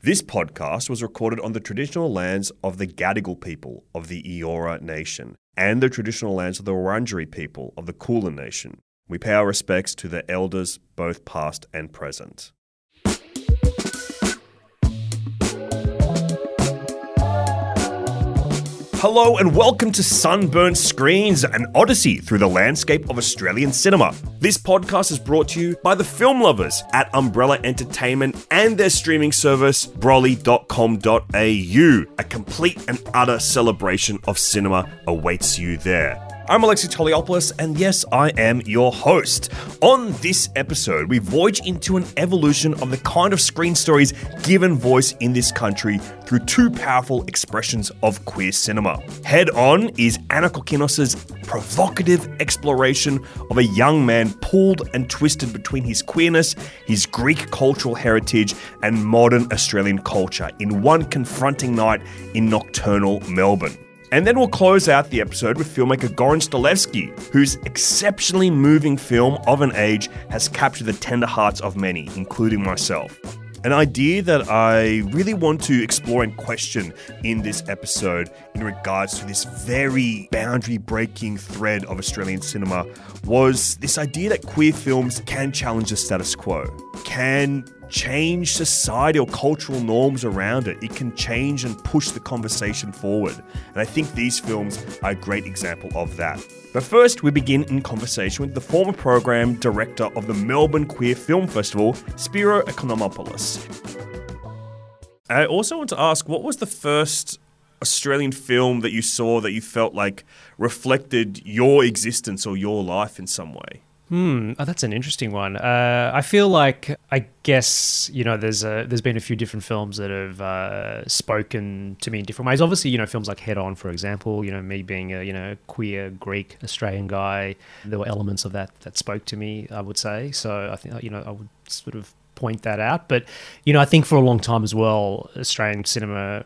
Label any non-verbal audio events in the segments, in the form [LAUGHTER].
This podcast was recorded on the traditional lands of the Gadigal people of the Eora Nation and the traditional lands of the Wurundjeri people of the Kulin Nation. We pay our respects to the elders, both past and present. Hello and welcome to Sunburnt Screens, an odyssey through the landscape of Australian cinema. This podcast is brought to you by the film lovers at Umbrella Entertainment and their streaming service, Brollie.com.au. A complete and utter celebration of cinema awaits you there. I'm Alexei Toliopoulos, and yes, I am your host. On this episode, we voyage into an evolution of the kind of screen stories given voice in this country through two powerful expressions of queer cinema. Head On is Ana Kokkinos' provocative exploration of a young man pulled and twisted between his queerness, his Greek cultural heritage, and modern Australian culture in one confronting night in nocturnal Melbourne. And then we'll close out the episode with filmmaker Goran Stolevski, whose exceptionally moving film of an age has captured the tender hearts of many, including myself. An idea that I really want to explore and question in this episode in regards to this very boundary breaking thread of Australian cinema was this idea that queer films can challenge the status quo, can change society or cultural norms around it. It can change and push the conversation forward. And I think these films are a great example of that. But first, we begin in conversation with the former program director of the Melbourne Queer Film Festival, Spiro Economopoulos. I also want to ask what was the first Australian film that you saw that you felt like reflected your existence or your life in some way? Hmm, oh, that's an interesting one. Uh, I feel like I guess you know there's a, there's been a few different films that have uh, spoken to me in different ways. Obviously, you know films like Head On, for example. You know me being a you know queer Greek Australian guy, there were elements of that that spoke to me. I would say so. I think you know I would sort of point that out. But you know I think for a long time as well, Australian cinema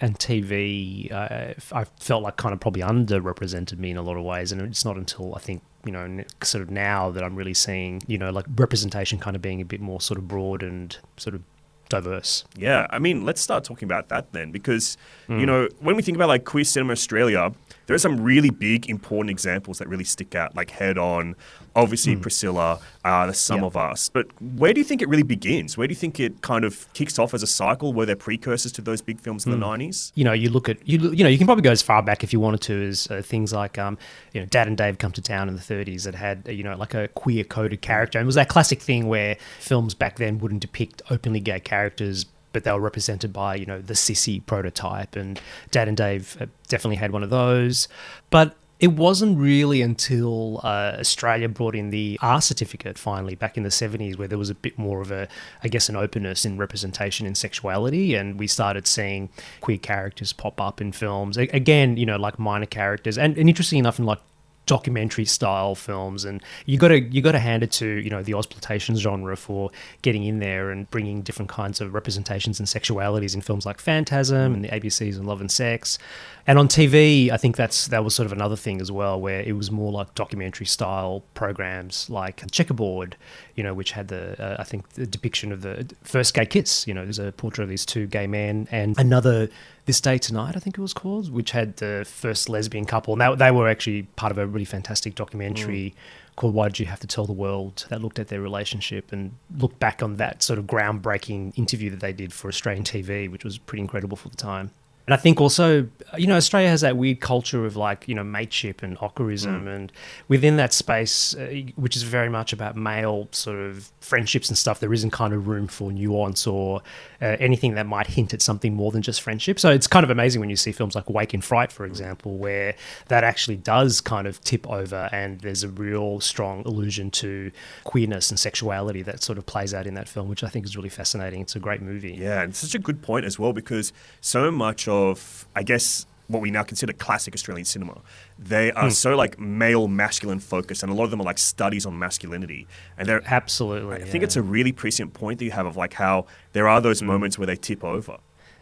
and TV, uh, I felt like kind of probably underrepresented me in a lot of ways. And it's not until I think, you know, sort of now that I'm really seeing, you know, like representation kind of being a bit more sort of broad and sort of diverse. Yeah. I mean, let's start talking about that then, because, mm. you know, when we think about like Queer Cinema Australia, there are some really big, important examples that really stick out, like Head On, obviously mm. Priscilla, uh, The Sum of Us. But where do you think it really begins? Where do you think it kind of kicks off as a cycle? Were there precursors to those big films in mm. the 90s? You know, you look at, you, you know, you can probably go as far back if you wanted to as uh, things like, um, you know, Dad and Dave Come to Town in the 30s that had, you know, like a queer coded character. And it was that classic thing where films back then wouldn't depict openly gay characters but they were represented by you know the sissy prototype, and Dad and Dave uh, definitely had one of those. But it wasn't really until uh, Australia brought in the R certificate finally back in the 70s where there was a bit more of a, I guess, an openness in representation in sexuality. And we started seeing queer characters pop up in films. Again, you know, like minor characters. And, and interesting enough, in like documentary style films and you got to you got to hand it to you know the exploitation genre for getting in there and bringing different kinds of representations and sexualities in films like Phantasm and the ABCs and Love and Sex and on TV, I think that's that was sort of another thing as well, where it was more like documentary style programs like Chequerboard, you know, which had the uh, I think the depiction of the first gay kiss. You know, there's a portrait of these two gay men, and another This Day Tonight, I think it was called, which had the first lesbian couple, and they, they were actually part of a really fantastic documentary. Mm called Why Did You Have to Tell the World that looked at their relationship and looked back on that sort of groundbreaking interview that they did for Australian TV, which was pretty incredible for the time. And I think also, you know, Australia has that weird culture of like, you know, mateship and ockerism. Mm. And within that space, uh, which is very much about male sort of friendships and stuff, there isn't kind of room for nuance or uh, anything that might hint at something more than just friendship. So it's kind of amazing when you see films like Wake in Fright, for example, where that actually does kind of tip over and there's a real strong allusion to queerness and sexuality that sort of plays out in that film, which I think is really fascinating. It's a great movie. Yeah, and it's such a good point as well because so much of of, I guess, what we now consider classic Australian cinema. They are hmm. so like male masculine focused, and a lot of them are like studies on masculinity. And they're absolutely. I think it's a really prescient point that you have of like how there are those mm. moments where they tip over.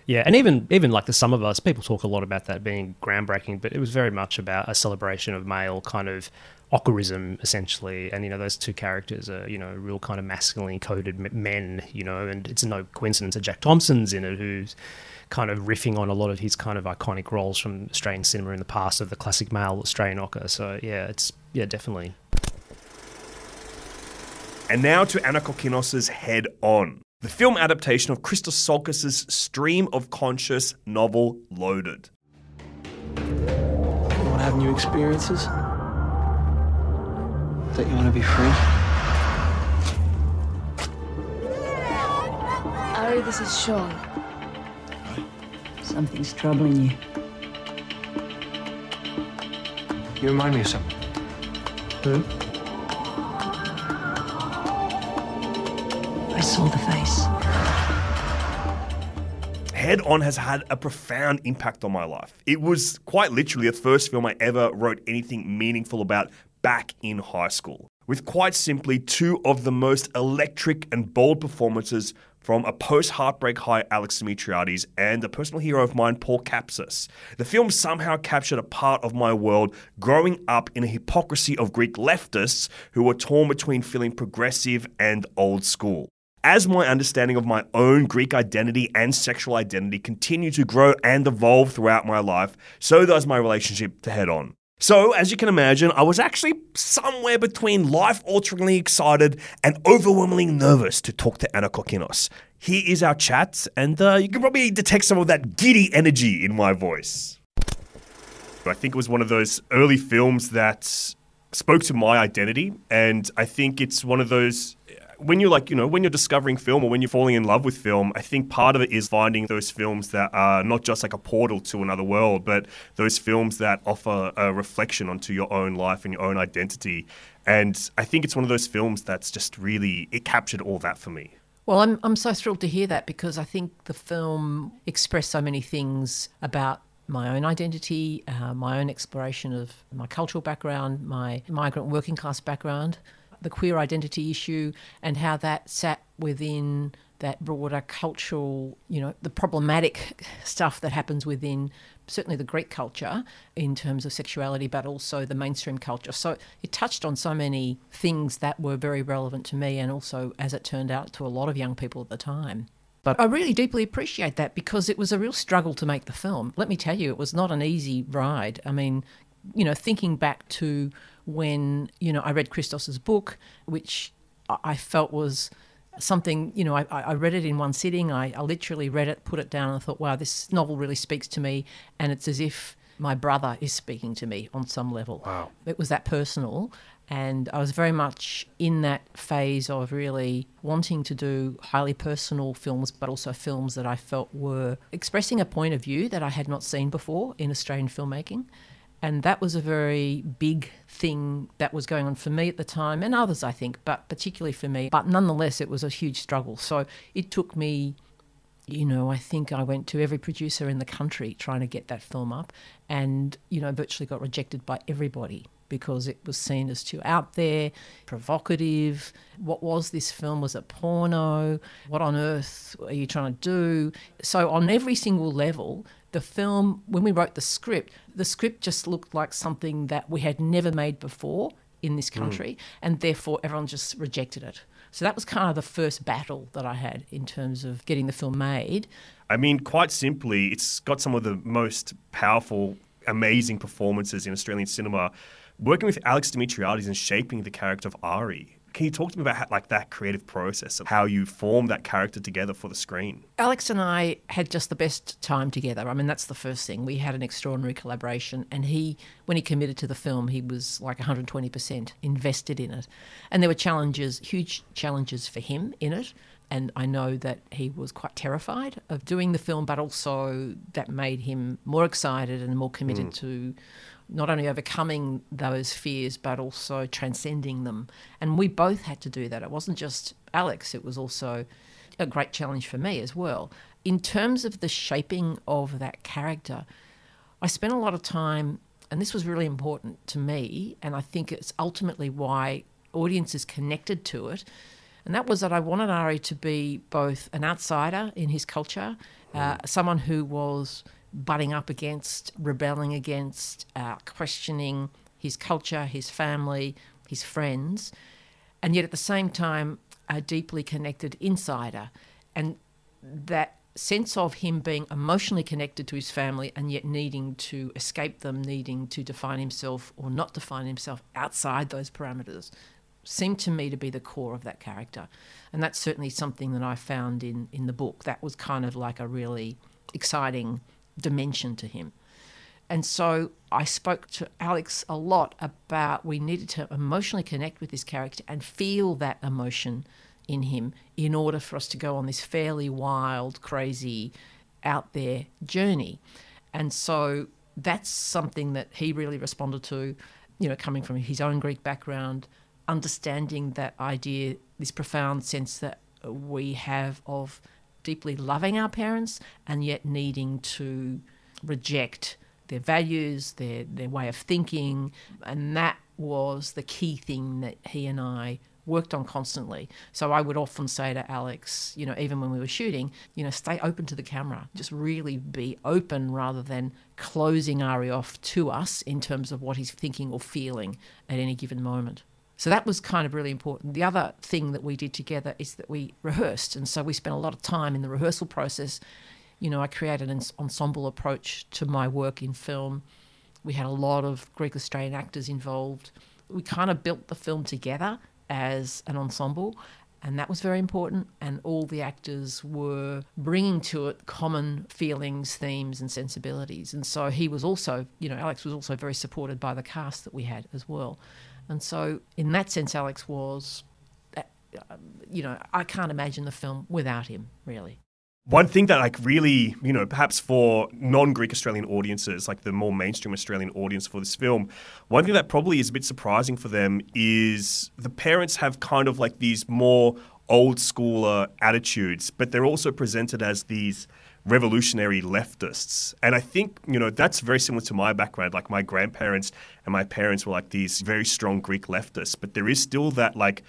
Yeah, and even even like the Sum of Us, people talk a lot about that being groundbreaking, but it was very much about a celebration of male kind of Ockerism essentially, and you know those two characters are you know real kind of masculine coded men, you know, and it's no coincidence that Jack Thompson's in it, who's kind of riffing on a lot of his kind of iconic roles from Australian cinema in the past of the classic male Australian Ocker. So yeah, it's yeah definitely. And now to Ana Kokkinos's Head On, the film adaptation of Christos Tsiolkas' stream of conscious novel Loaded. You want to have new experiences? That you want to be free? Ari, this is Sean. Something's troubling you. You remind me of someone. Who? I saw the face. Head On has had a profound impact on my life. It was quite literally the first film I ever wrote anything meaningful about back in high school. With quite simply two of the most electric and bold performances from a post heartbreak high Alex Dimitriades and a personal hero of mine, Paul Kapsis. The film somehow captured a part of my world growing up in a hypocrisy of Greek leftists who were torn between feeling progressive and old school. As my understanding of my own Greek identity and sexual identity continued to grow and evolve throughout my life, so does my relationship to Head On. So, as you can imagine, I was actually somewhere between life alteringly excited and overwhelmingly nervous to talk to Ana Kokkinos. Here is our chat, and uh, you can probably detect some of that giddy energy in my voice. I think it was one of those early films that spoke to my identity, and I think it's one of those when you're like, you know, when you're discovering film or when you're falling in love with film, I think part of it is finding those films that are not just like a portal to another world, but those films that offer a reflection onto your own life and your own identity. And I think it's one of those films that's just really, it captured all that for me. Well, I'm, I'm so thrilled to hear that because I think the film expressed so many things about my own identity, uh, my own exploration of my cultural background, my migrant working class background the queer identity issue and how that sat within that broader cultural, you know, the problematic stuff that happens within certainly the Greek culture in terms of sexuality, but also the mainstream culture. So it touched on so many things that were very relevant to me and also, as it turned out, to a lot of young people at the time. But I really deeply appreciate that because it was a real struggle to make the film. Let me tell you, it was not an easy ride. I mean, you know, thinking back to when you know I read Christos's book, which I felt was something you know I, I read it in one sitting. I, I literally read it, put it down, and I thought, wow, this novel really speaks to me, and it's as if my brother is speaking to me on some level. Wow, it was that personal. And I was very much in that phase of really wanting to do highly personal films, but also films that I felt were expressing a point of view that I had not seen before in Australian filmmaking. And that was a very big thing that was going on for me at the time and others, I think, but particularly for me. But nonetheless, it was a huge struggle. So it took me, you know, I think I went to every producer in the country trying to get that film up and, you know, virtually got rejected by everybody because it was seen as too out there, provocative. What was this film? Was it porno? What on earth are you trying to do? So, on every single level, the film, when we wrote the script, the script just looked like something that we had never made before in this country, mm. and therefore everyone just rejected it. So that was kind of the first battle that I had in terms of getting the film made. I mean, quite simply, it's got some of the most powerful, amazing performances in Australian cinema. Working with Alex Dimitriades and shaping the character of Ari can you talk to me about how, like that creative process of how you form that character together for the screen? Alex and I had just the best time together. I mean, that's the first thing. We had an extraordinary collaboration, and he, when he committed to the film, he was like 120% invested in it. And there were challenges, huge challenges for him in it. And I know that he was quite terrified of doing the film, but also that made him more excited and more committed mm. to not only overcoming those fears but also transcending them. And we both had to do that. It wasn't just Alex, it was also a great challenge for me as well. In terms of the shaping of that character, I spent a lot of time, and this was really important to me, and I think it's ultimately why audiences connected to it. And that was that I wanted Ari to be both an outsider in his culture, uh, someone who was butting up against, rebelling against, uh, questioning his culture, his family, his friends, and yet at the same time, a deeply connected insider. And that sense of him being emotionally connected to his family and yet needing to escape them, needing to define himself or not define himself outside those parameters, seemed to me to be the core of that character. And that's certainly something that I found in, in the book. That was kind of like a really exciting dimension to him. And so I spoke to Alex a lot about we needed to emotionally connect with this character and feel that emotion in him in order for us to go on this fairly wild, crazy, out there journey. And so that's something that he really responded to, you know, coming from his own Greek background, understanding that idea, this profound sense that we have of deeply loving our parents and yet needing to reject their values, their their way of thinking, and that was the key thing that he and I worked on constantly. So I would often say to Alex, you know, even when we were shooting, you know, stay open to the camera. Just really be open rather than closing Ari off to us in terms of what he's thinking or feeling at any given moment. So that was kind of really important. The other thing that we did together is that we rehearsed. And so we spent a lot of time in the rehearsal process. You know, I created an ensemble approach to my work in film. We had a lot of Greek Australian actors involved. We kind of built the film together as an ensemble, and that was very important. And all the actors were bringing to it common feelings, themes, and sensibilities. And so he was also, you know, Alex was also very supported by the cast that we had as well. And so, in that sense, Alex was, uh, you know, I can't imagine the film without him, really. One thing that, like, really, you know, perhaps for non Greek Australian audiences, like the more mainstream Australian audience for this film, one thing that probably is a bit surprising for them is the parents have kind of like these more old schooler attitudes, but they're also presented as these revolutionary leftists. And I think, you know, that's very similar to my background. Like my grandparents and my parents were like these very strong Greek leftists, but there is still that like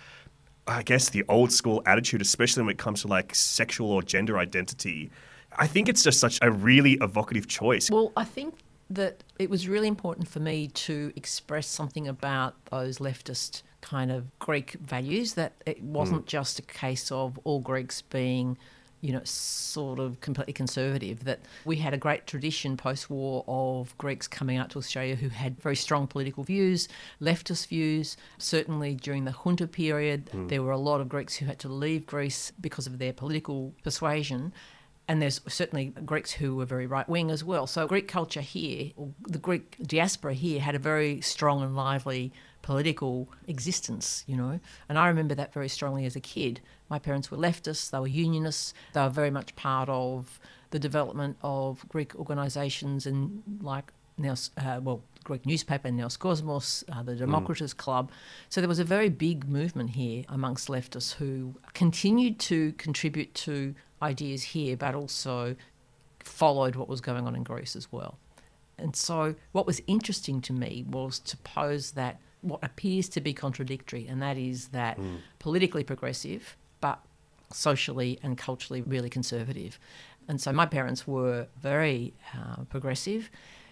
I guess the old school attitude, especially when it comes to like sexual or gender identity. I think it's just such a really evocative choice. Well, I think that it was really important for me to express something about those leftist kind of Greek values, that it wasn't mm. just a case of all Greeks being you know, sort of completely conservative. That we had a great tradition post war of Greeks coming out to Australia who had very strong political views, leftist views. Certainly during the junta period, mm. there were a lot of Greeks who had to leave Greece because of their political persuasion. And there's certainly Greeks who were very right wing as well. So, Greek culture here, the Greek diaspora here, had a very strong and lively political existence, you know. And I remember that very strongly as a kid. My parents were leftists, they were unionists, they were very much part of the development of Greek organisations and like Neos, uh, well, Greek newspaper, Neos Kosmos, uh, the Democritus mm. Club. So there was a very big movement here amongst leftists who continued to contribute to ideas here, but also followed what was going on in Greece as well. And so, what was interesting to me was to pose that what appears to be contradictory, and that is that mm. politically progressive, but socially and culturally really conservative. And so my parents were very uh, progressive.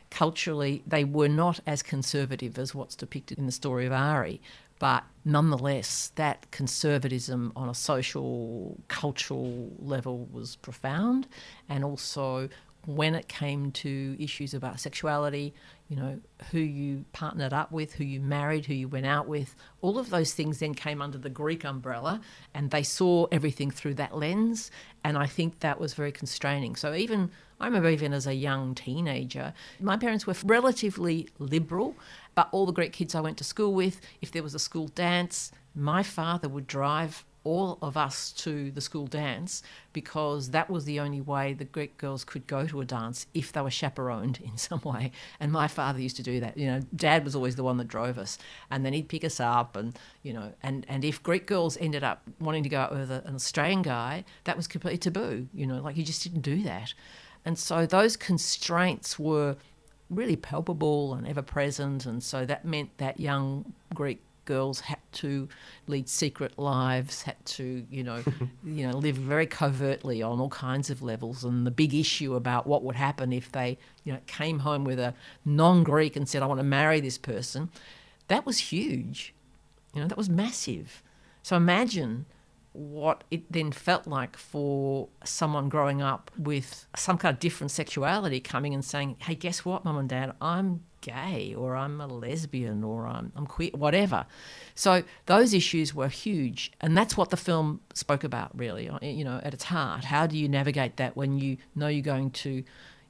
Culturally, they were not as conservative as what's depicted in the story of Ari, but nonetheless, that conservatism on a social, cultural level was profound. And also, when it came to issues about sexuality, you know, who you partnered up with, who you married, who you went out with, all of those things then came under the Greek umbrella and they saw everything through that lens. And I think that was very constraining. So even, I remember even as a young teenager, my parents were relatively liberal, but all the Greek kids I went to school with, if there was a school dance, my father would drive all of us to the school dance because that was the only way the Greek girls could go to a dance if they were chaperoned in some way. And my father used to do that. You know, dad was always the one that drove us. And then he'd pick us up and, you know, and, and if Greek girls ended up wanting to go out with an Australian guy, that was completely taboo. You know, like you just didn't do that. And so those constraints were really palpable and ever present. And so that meant that young Greek girls had to lead secret lives, had to, you know, [LAUGHS] you know, live very covertly on all kinds of levels. And the big issue about what would happen if they, you know, came home with a non-Greek and said, "I want to marry this person," that was huge. You know, that was massive. So imagine what it then felt like for someone growing up with some kind of different sexuality coming and saying, "Hey, guess what, mum and dad? I'm gay, or I'm a lesbian, or I'm, I'm queer, whatever." So those issues were huge, and that's what the film spoke about, really. uh, You know, at its heart, how do you navigate that when you know you're going to,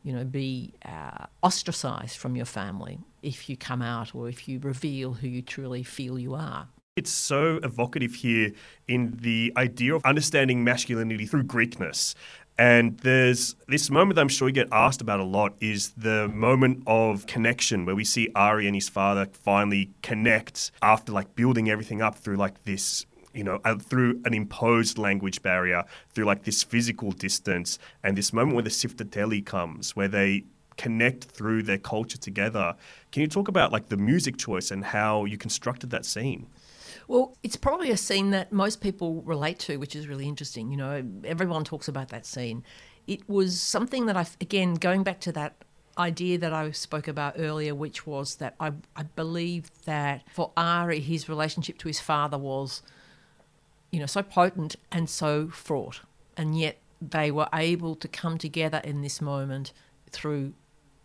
you know, be uh, ostracized from your family if you come out or if you reveal who you truly feel you are? It's so evocative here in the idea of understanding masculinity through Greekness. And there's this moment that I'm sure you get asked about a lot is the moment of connection where we see Ari and his father finally connect after like building everything up through like this you know, uh, through an imposed language barrier, through like this physical distance, and this moment where the tsifteteli comes, where they connect through their culture together. Can you talk about like the music choice and how you constructed that scene? Well, it's probably a scene that most people relate to, which is really interesting. You know, everyone talks about that scene. It was something that I, again, going back to that idea that I spoke about earlier, which was that I, I believe that for Ari, his relationship to his father was, you know, so potent and so fraught. And yet they were able to come together in this moment through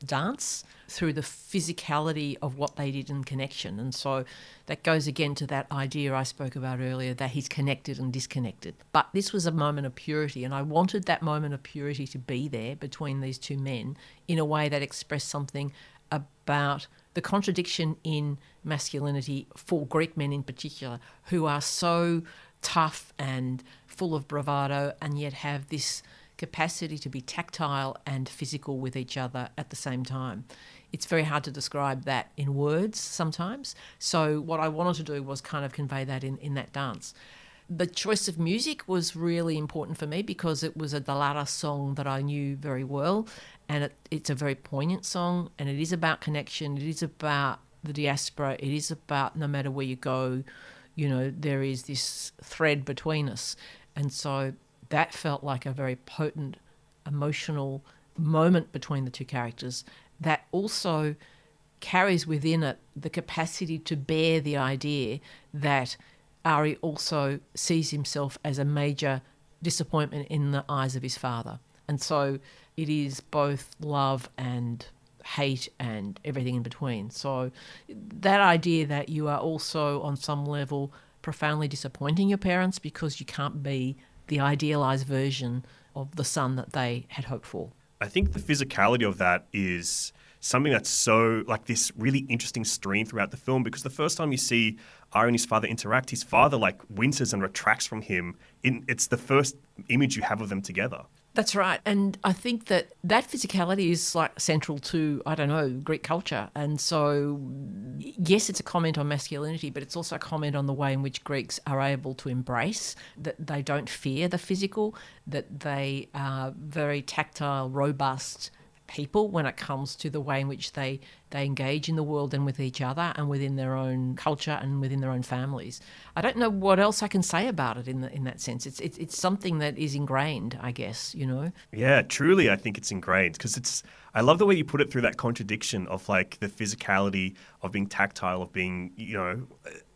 dance through the physicality of what they did in connection. And so that goes again to that idea I spoke about earlier that he's connected and disconnected. But this was a moment of purity, and I wanted that moment of purity to be there between these two men in a way that expressed something about the contradiction in masculinity for Greek men in particular, who are so tough and full of bravado and yet have this capacity to be tactile and physical with each other at the same time. It's very hard to describe that in words sometimes. So, what I wanted to do was kind of convey that in, in that dance. The choice of music was really important for me because it was a Dalaras song that I knew very well, and it, it's a very poignant song, and it is about connection, it is about the diaspora, it is about no matter where you go, you know, there is this thread between us. And so that felt like a very potent emotional moment between the two characters that also carries within it the capacity to bear the idea that Ari also sees himself as a major disappointment in the eyes of his father. And so it is both love and hate and everything in between. So that idea that you are also on some level profoundly disappointing your parents because you can't be the idealized version of the son that they had hoped for. I think the physicality of that is something that's so like this really interesting stream throughout the film because the first time you see Ari and his father interact, his father like winces and retracts from him. In it's the first image you have of them together. That's right. And I think that that physicality is like central to, I don't know, Greek culture. And so, yes, it's a comment on masculinity, but it's also a comment on the way in which Greeks are able to embrace that they don't fear the physical, that they are very tactile, robust people when it comes to the way in which they, they engage in the world and with each other and within their own culture and within their own families. I don't know what else I can say about it in the, in that sense. It's, it's it's something that is ingrained, I guess. You know. Yeah, truly, I think it's ingrained because it's. I love the way you put it through that contradiction of like the physicality of being tactile, of being you know,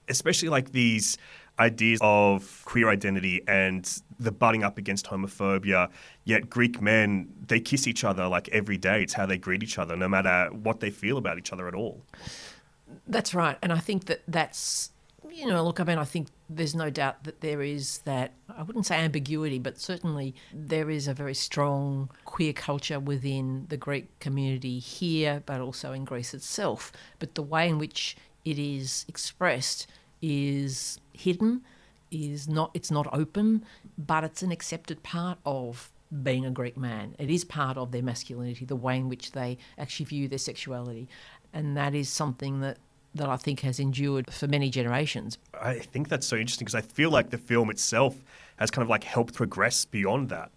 especially like these ideas of queer identity and the butting up against homophobia. Yet Greek men, they kiss each other like every day. It's how they greet each other, no matter what they feel about each other at all. That's right, and I think that that's you know, look, I mean, I think there's no doubt that there is that, I wouldn't say ambiguity, but certainly there is a very strong queer culture within the Greek community here, but also in Greece itself. But the way in which it is expressed is hidden, is not, it's not open, but it's an accepted part of being a Greek man. It is part of their masculinity, the way in which they actually view their sexuality. And that is something that that I think has endured for many generations. I think that's so interesting because I feel like the film itself has kind of like helped progress beyond that.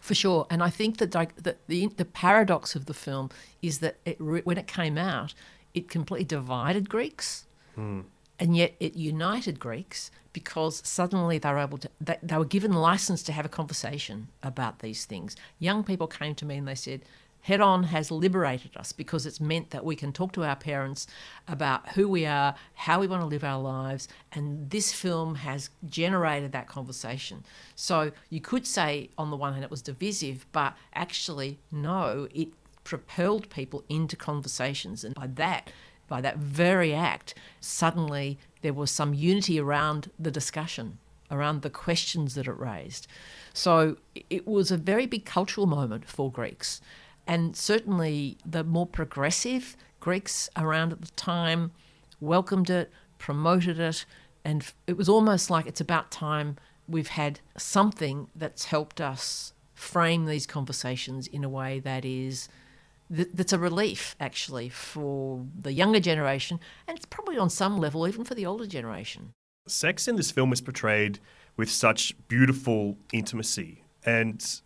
For sure, and I think that like, the, the the paradox of the film is that it, when it came out, it completely divided Greeks. Hmm. And yet it united Greeks because suddenly they were able to, they, they were given license to have a conversation about these things. Young people came to me and they said, Head On has liberated us because it's meant that we can talk to our parents about who we are, how we want to live our lives, and this film has generated that conversation. So you could say, on the one hand, it was divisive, but actually, no, it propelled people into conversations, and by that, by that very act, suddenly there was some unity around the discussion, around the questions that it raised. So it was a very big cultural moment for Greeks. And certainly the more progressive Greeks around at the time welcomed it, promoted it, and it was almost like it's about time we've had something that's helped us frame these conversations in a way that is that's a relief actually for the younger generation and it's probably on some level even for the older generation sex in this film is portrayed with such beautiful intimacy and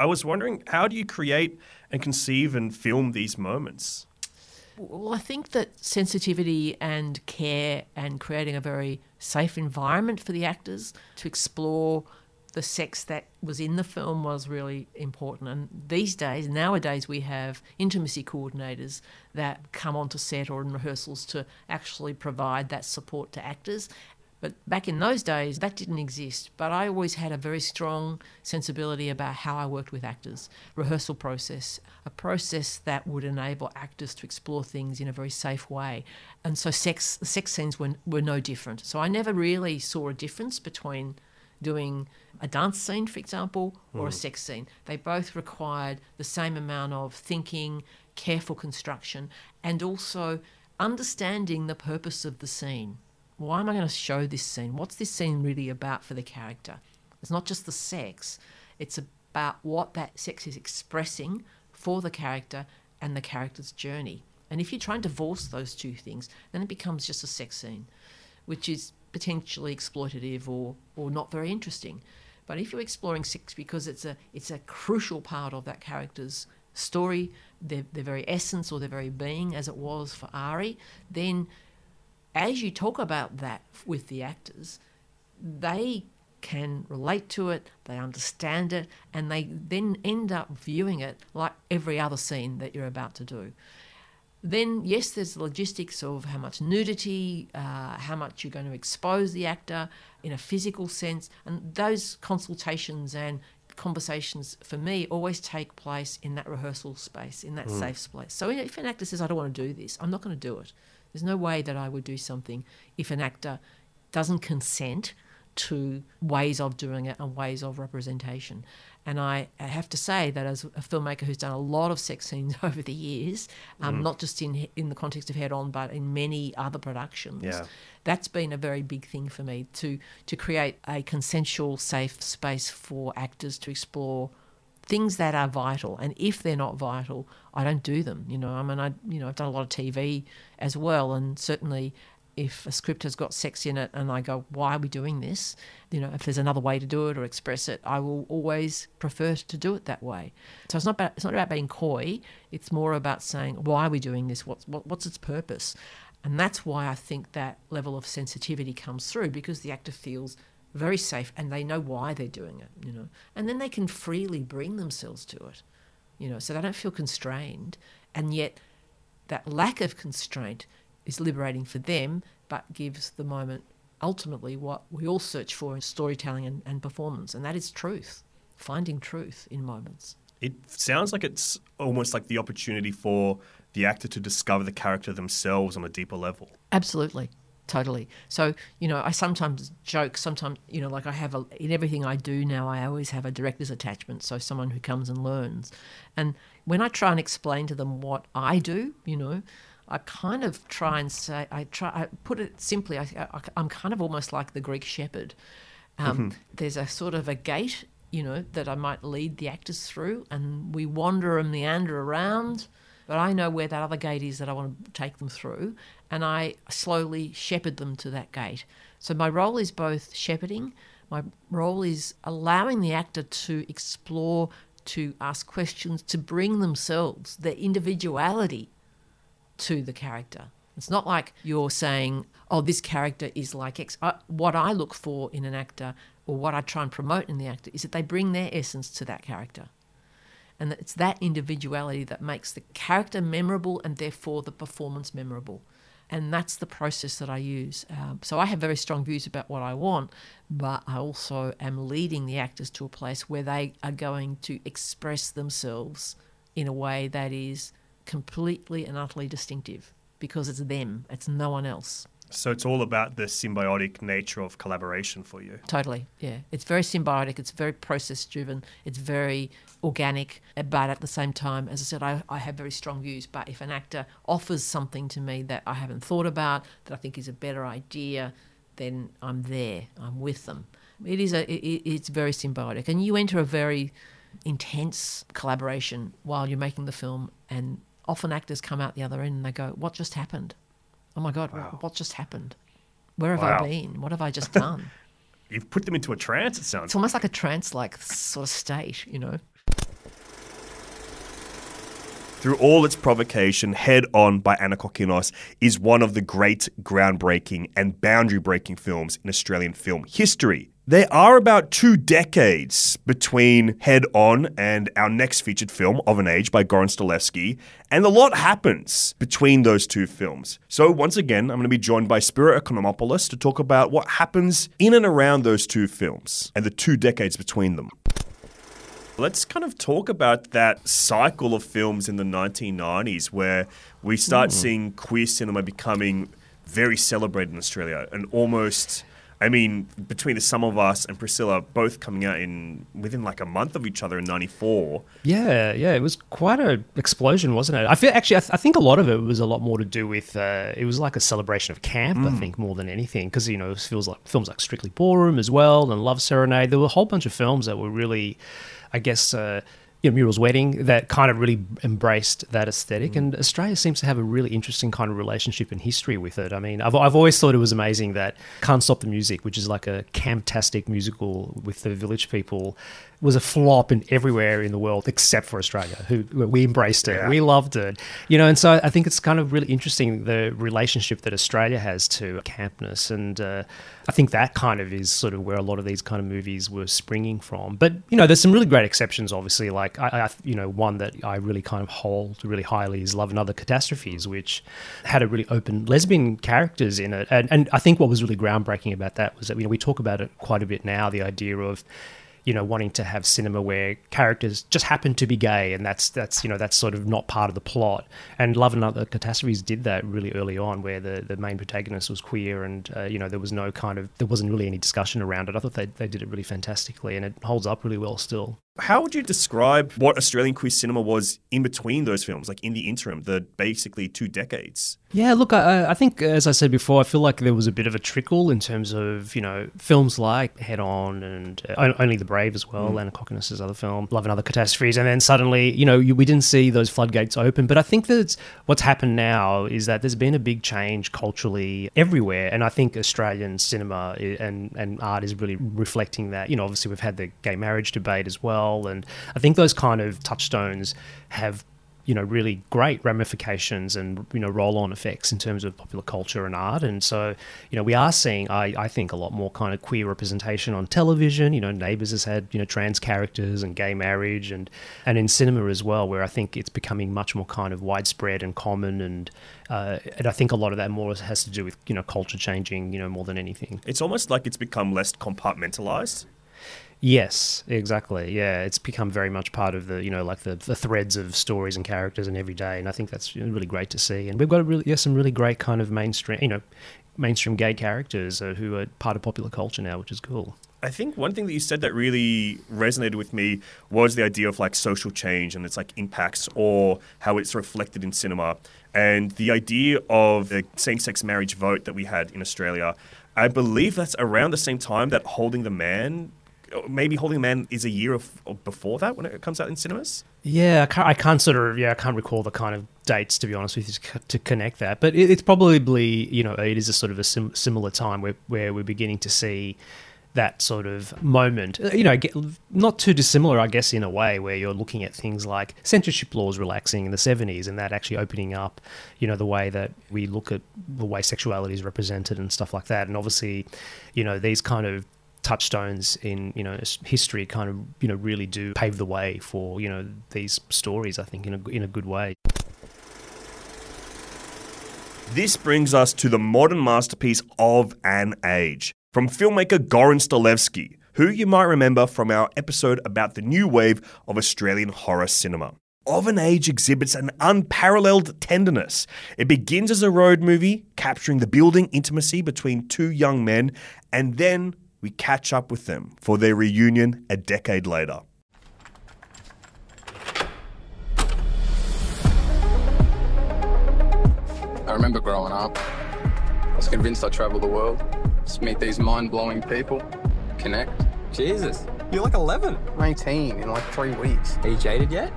I was wondering, how do you create and conceive and film these moments? Well, I think that sensitivity and care and creating a very safe environment for the actors to explore the sex that was in the film was really important. And these days, nowadays, we have intimacy coordinators that come onto set or in rehearsals to actually provide that support to actors. But back in those days, that didn't exist. But I always had a very strong sensibility about how I worked with actors. Rehearsal process, a process that would enable actors to explore things in a very safe way. And so sex, sex scenes were, were no different. So I never really saw a difference between doing a dance scene, for example, or mm. a sex scene. They both required the same amount of thinking, careful construction, and also understanding the purpose of the scene why am I going to show this scene? What's this scene really about for the character? It's not just the sex, it's about what that sex is expressing for the character and the character's journey. And if you try and divorce those two things, then it becomes just a sex scene, which is potentially exploitative or, or not very interesting. But if you're exploring sex because it's a it's a crucial part of that character's story, their, their very essence or their very being, as it was for Ari, then as you talk about that with the actors, they can relate to it, they understand it, and they then end up viewing it like every other scene that you're about to do. Then, yes, there's the logistics of how much nudity, uh, how much you're going to expose the actor in a physical sense, and those consultations and conversations for me always take place in that rehearsal space, in that mm. safe space. So if an actor says, I don't want to do this, I'm not going to do it. There's no way that I would do something if an actor doesn't consent to ways of doing it and ways of representation. And I, have to say that as a filmmaker who's done a lot of sex scenes [LAUGHS] over the years, um, mm. not just in in the context of Head On, but in many other productions, yeah. that's been a very big thing for me to to create a consensual, safe space for actors to explore things that are vital and if they're not vital i don't do them you know i mean i you know i've done a lot of tv as well and certainly if a script has got sex in it and i go why are we doing this? You know if there's another way to do it or express it i will always prefer to do it that way. So it's not about it's not about being coy. It's more about saying why are we doing this? What's what, what's its purpose? And that's why i think that level of sensitivity comes through because the actor feels very safe and they know why they're doing it, you know. And then they can freely bring themselves to it, you know, so they don't feel constrained. And yet that lack of constraint is liberating for them, but gives the moment ultimately what we all search for in storytelling and, and performance, and that is truth, finding truth in moments. It sounds like it's almost like the opportunity for the actor to discover the character themselves on a deeper level. Absolutely totally. So, you know, I sometimes joke, sometimes, you know, like I have a, in everything I do now, I always have a director's attachment. So, someone who comes and learns. And when I try and explain to them what I do, you know, I kind of try and say, I try, I put it simply, I, am kind of almost like the Greek shepherd. Um, mm-hmm. There's a sort of a gate, you know, that I might lead the actors through, and we wander and meander around but I know where that other gate is that I want to take them through, and I slowly shepherd them to that gate. So my role is both shepherding, my role is allowing the actor to explore, to ask questions, to bring themselves, their individuality to the character. It's not like you're saying, oh, this character is like X. Uh, what I look for in an actor or what I try and promote in the actor is that they bring their essence to that character. And that it's that individuality that makes the character memorable and therefore the performance memorable. And that's the process that I use. Um, so I have very strong views about what I want, but I also am leading the actors to a place where they are going to express themselves in a way that is completely and utterly distinctive because it's them, it's no one else. So it's all about the symbiotic nature of collaboration for you. Totally, yeah. It's very symbiotic, it's very process driven, it's very organic, but at the same time, as I said, I, I have very strong views. But if an actor offers something to me that I haven't thought about, that I think is a better idea, then I'm there, I'm with them. It is a, it, it's very symbiotic, and you enter a very intense collaboration while you're making the film, and often actors come out the other end and they go, "What just happened? Oh my god, Wow. what, what just happened? Where have Wow. I been? What have I just [LAUGHS] done?" You've put them into a trance, it sounds. it's almost like a trance-like sort of state, you know. Through all its provocation, Head On by Ana Kokkinos is one of the great groundbreaking and boundary breaking films in Australian film history. There are about two decades between Head On and our next featured film, Of an Age by Goran Stolevski, and a lot happens between those two films. So, once again, I'm going to be joined by Spiro Economopoulos to talk about what happens in and around those two films and the two decades between them. Let's kind of talk about that cycle of films in the 1990s where we start hmm. seeing queer cinema becoming very celebrated in Australia and almost. I mean, between the Sum of Us and Priscilla both coming out in within like a month of each other in '94. Yeah, yeah, it was quite an explosion, wasn't it? I feel actually, I, th- I think a lot of it was a lot more to do with uh, it was like a celebration of camp. I think more than anything, because you know it feels like films like Strictly Ballroom as well and Love Serenade. There were a whole bunch of films that were really, I guess. Uh, you know, Muriel's Wedding that kind of really embraced that aesthetic, and mm. Australia seems to have a really interesting kind of relationship and history with it. I mean, I've, I've always thought it was amazing that Can't Stop the Music, which is like a camptastic musical with the Village People, was a flop in everywhere in the world except for Australia, who we embraced it, Yeah. we loved it, you know. And so I think it's kind of really interesting the relationship that Australia has to campness, and uh, I think that kind of is sort of where a lot of these kind of movies were springing from. But you know, there's some really great exceptions, obviously. Like I, I you know, one that I really kind of hold really highly is Love and Other Catastrophes, which had a really open lesbian characters in it, and and I think what was really groundbreaking about that was that you know we talk about it quite a bit now, the idea of you know wanting to have cinema where characters just happen to be gay and that's that's you know that's sort of not part of the plot. And love and other catastrophes did that really early on where the the main protagonist was queer and uh, you know there was no kind of there wasn't really any discussion around it. I thought they, they did it really fantastically and it holds up really well still How would you describe what Australian queer cinema was in between those films, like in the interim, the basically two decades? Yeah, look, I, I think as I said before, I feel like there was a bit of a trickle in terms of you know films like Head On and uh, Only the Brave as well, Ana Kokkinos's other film, Love and Other Catastrophes, and then suddenly you know you, we didn't see those floodgates open. But I think that what's happened now is that there's been a big change culturally everywhere, and I think Australian cinema and and art is really reflecting that. You know, obviously we've had the gay marriage debate as well, and I think those kind of touchstones have you know really great ramifications and you know roll on effects in terms of popular culture and art. And so you know we are seeing I, I think a lot more kind of queer representation on television. You know neighbors has had you know trans characters and gay marriage and and in cinema as well where I think it's becoming much more kind of widespread and common and uh, and I think a lot of that more has to do with you know culture changing you know more than anything. It's almost like it's become less compartmentalized. Yes, exactly. Yeah, it's become very much part of the you know like the, the threads of stories and characters and every day, and I think that's really great to see. And we've got really yeah some really great kind of mainstream you know mainstream gay characters uh, who are part of popular culture now, which is cool. I think one thing that you said that really resonated with me was the idea of like social change and its like impacts or how it's reflected in cinema. And the idea of the same sex marriage vote that we had in Australia, I believe that's around the same time that Holding the Man, maybe Holding Man is a year of, before that when it comes out in cinemas. Yeah, I can't, I can't sort of yeah I can't recall the kind of dates to be honest with you to, connect that, but it, it's probably you know it is a sort of a sim- similar time where where we're beginning to see that sort of moment. Uh, You know, not too dissimilar, I guess, in a way, where you're looking at things like censorship laws relaxing in the 70s and that actually opening up, you know, the way that we look at the way sexuality is represented and stuff like that. And obviously, you know, these kind of touchstones in you know history kind of you know really do pave the way for you know these stories i think in a, in a good way This brings us to the modern masterpiece of an age from filmmaker Goran Stolevski, who you might remember from our episode about the new wave of Australian horror cinema. Of an Age exhibits an unparalleled tenderness. It begins as a road movie, capturing the building intimacy between two young men, and then we catch up with them for their reunion a decade later. I remember growing up. I was convinced I'd travel the world, just meet these mind blowing people, connect. Jesus, you're like 11. 18 in like three weeks. Are you jaded yet?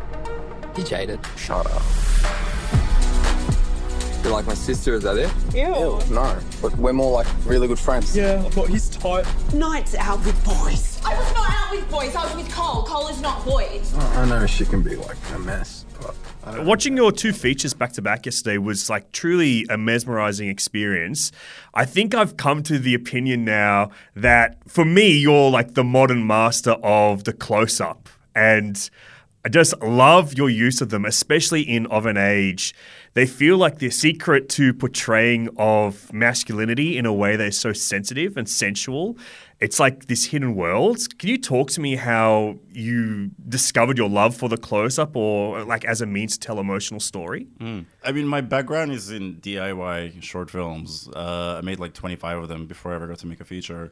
You jaded. Shut up. You're like my sister, is that it? No, but we're more like really good friends. Yeah, I've got his type. nights out with boys. I was not out with boys. I was with Cole. Cole is not boys. I know she can be like a mess, but Watching your two features back to back yesterday was like truly a mesmerizing experience. I think I've come to the opinion now that for me, you're like the modern master of the close up. And I just love your use of them, especially in Of an Age. They feel like the secret to portraying of masculinity in a way that is so sensitive and sensual. It's like this hidden world. Can you talk to me how you discovered your love for the close up or like as a means to tell emotional story? I mean, my background is in DIY short films. Uh, I made like 25 of them before I ever got to make a feature.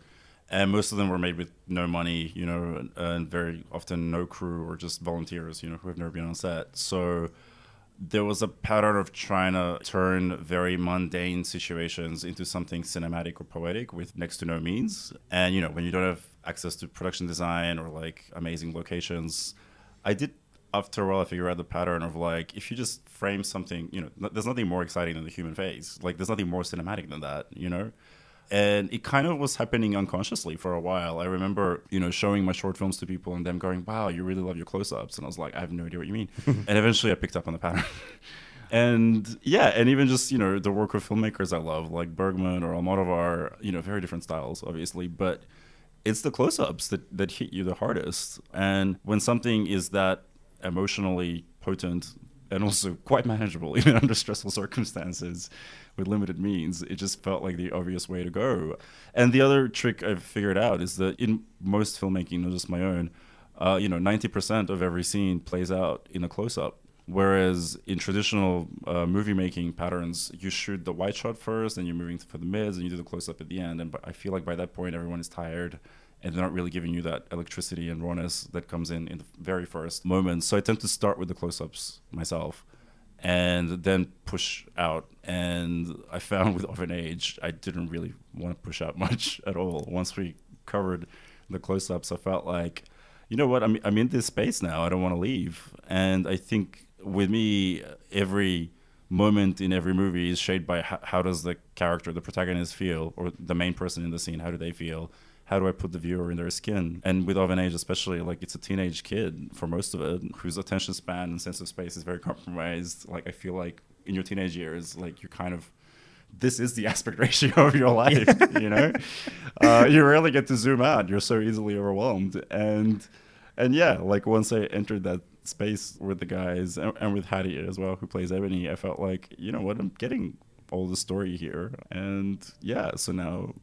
And most of them were made with no money, you know, and very often no crew or just volunteers, you know, who have never been on set. So there was a pattern of trying to turn very mundane situations into something cinematic or poetic with next to no means. And, you know, when you don't have access to production design or like amazing locations, I did after a while I figured out the pattern of like if you just frame something, you know, there's nothing more exciting than the human face. Like there's nothing more cinematic than that, you know. And it kind of was happening unconsciously for a while. I remember, you know, showing my short films to people and them going, "Wow, you really love your close-ups," and I was like, "I have no idea what you mean." [LAUGHS] and eventually, I picked up on the pattern. and yeah, and even just you know the work of filmmakers I love, like Bergman or Almodovar, you know, very different styles, obviously, but it's the close-ups that that hit you the hardest. And when something is that emotionally potent and also quite manageable [LAUGHS] even under stressful circumstances with limited means it just felt like the obvious way to go. And the other trick i've figured out is that in most filmmaking not just my own uh, you know 90% of every scene plays out in a close-up. Whereas in traditional uh, movie making patterns you shoot the wide shot first and you're moving for the mids and you do the close-up at the end. And i feel like by that point everyone is tired and they're not really giving you that electricity and rawness that comes in in the very first moments. So I tend to start with the close-ups myself, and then push out. And I found with Of an Age, I didn't really want to push out much [LAUGHS] at all. Once we covered the close-ups, I felt like, you know what, I'm I'm in this space now. I don't want to leave. And I think with me, every moment in every movie is shaped by how, how does the character, the protagonist, feel, or the main person in the scene, how do they feel? How do I put the viewer in their skin? And with Of an Age, especially, like it's a teenage kid for most of it, whose attention span and sense of space is very compromised. Like I feel like in your teenage years, like you're kind of this is the [LAUGHS] aspect ratio of your life. you know, [LAUGHS] uh, you rarely get to zoom out. You're so easily overwhelmed, and and yeah, like once I entered that space with the guys and, and with Hattie as well, who plays Ebony, I felt like you know what, I'm getting all the story here, and yeah, so now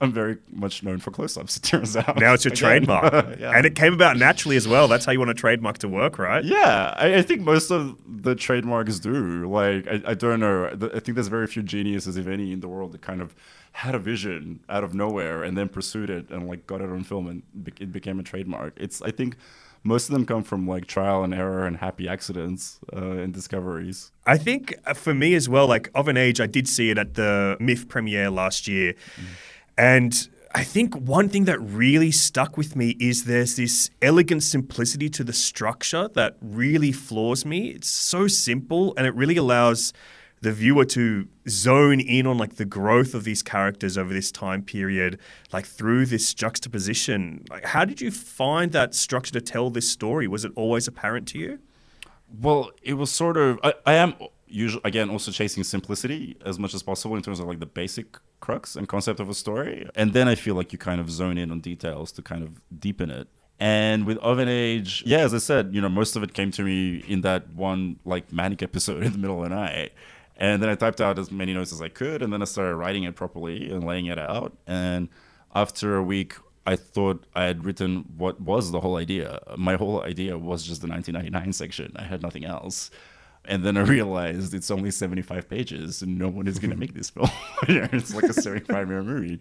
I'm very much known for close-ups. [LAUGHS] It turns out Now it's your Again. trademark. [LAUGHS] Yeah. And it came about naturally as well. That's how you want a trademark to work, right? Yeah, I, I think most of the trademarks do. Like, I, I don't know. I think there's very few geniuses, if any, in the world that kind of had a vision out of nowhere and then pursued it and like got it on film and it became a trademark. It's I think most of them come from like trial and error and happy accidents uh, and discoveries. I think uh, for me as well, like of an age, I did see it at the MIFF premiere last year. And I think one thing that really stuck with me is there's this elegant simplicity to the structure that really floors me. It's so simple and it really allows the viewer to zone in on like the growth of these characters over this time period, like through this juxtaposition. Like, how did you find that structure to tell this story? Was it always apparent to you? Well, it was sort of. I, I am usually again also chasing simplicity as much as possible in terms of like the basic crux and concept of a story, and then I feel like you kind of zone in on details to kind of deepen it. And with Of an Age, yeah, as I said, you know, most of it came to me in that one like manic episode in the middle of the night. And then I typed out as many notes as I could, and then I started writing it properly and laying it out. And after a week, I thought I had written what was the whole idea. My whole idea was just the 1999 section. I had nothing else. And then I realized it's only 75 pages and no one is going to make this film. [LAUGHS] it's like a [LAUGHS] 75 minute movie.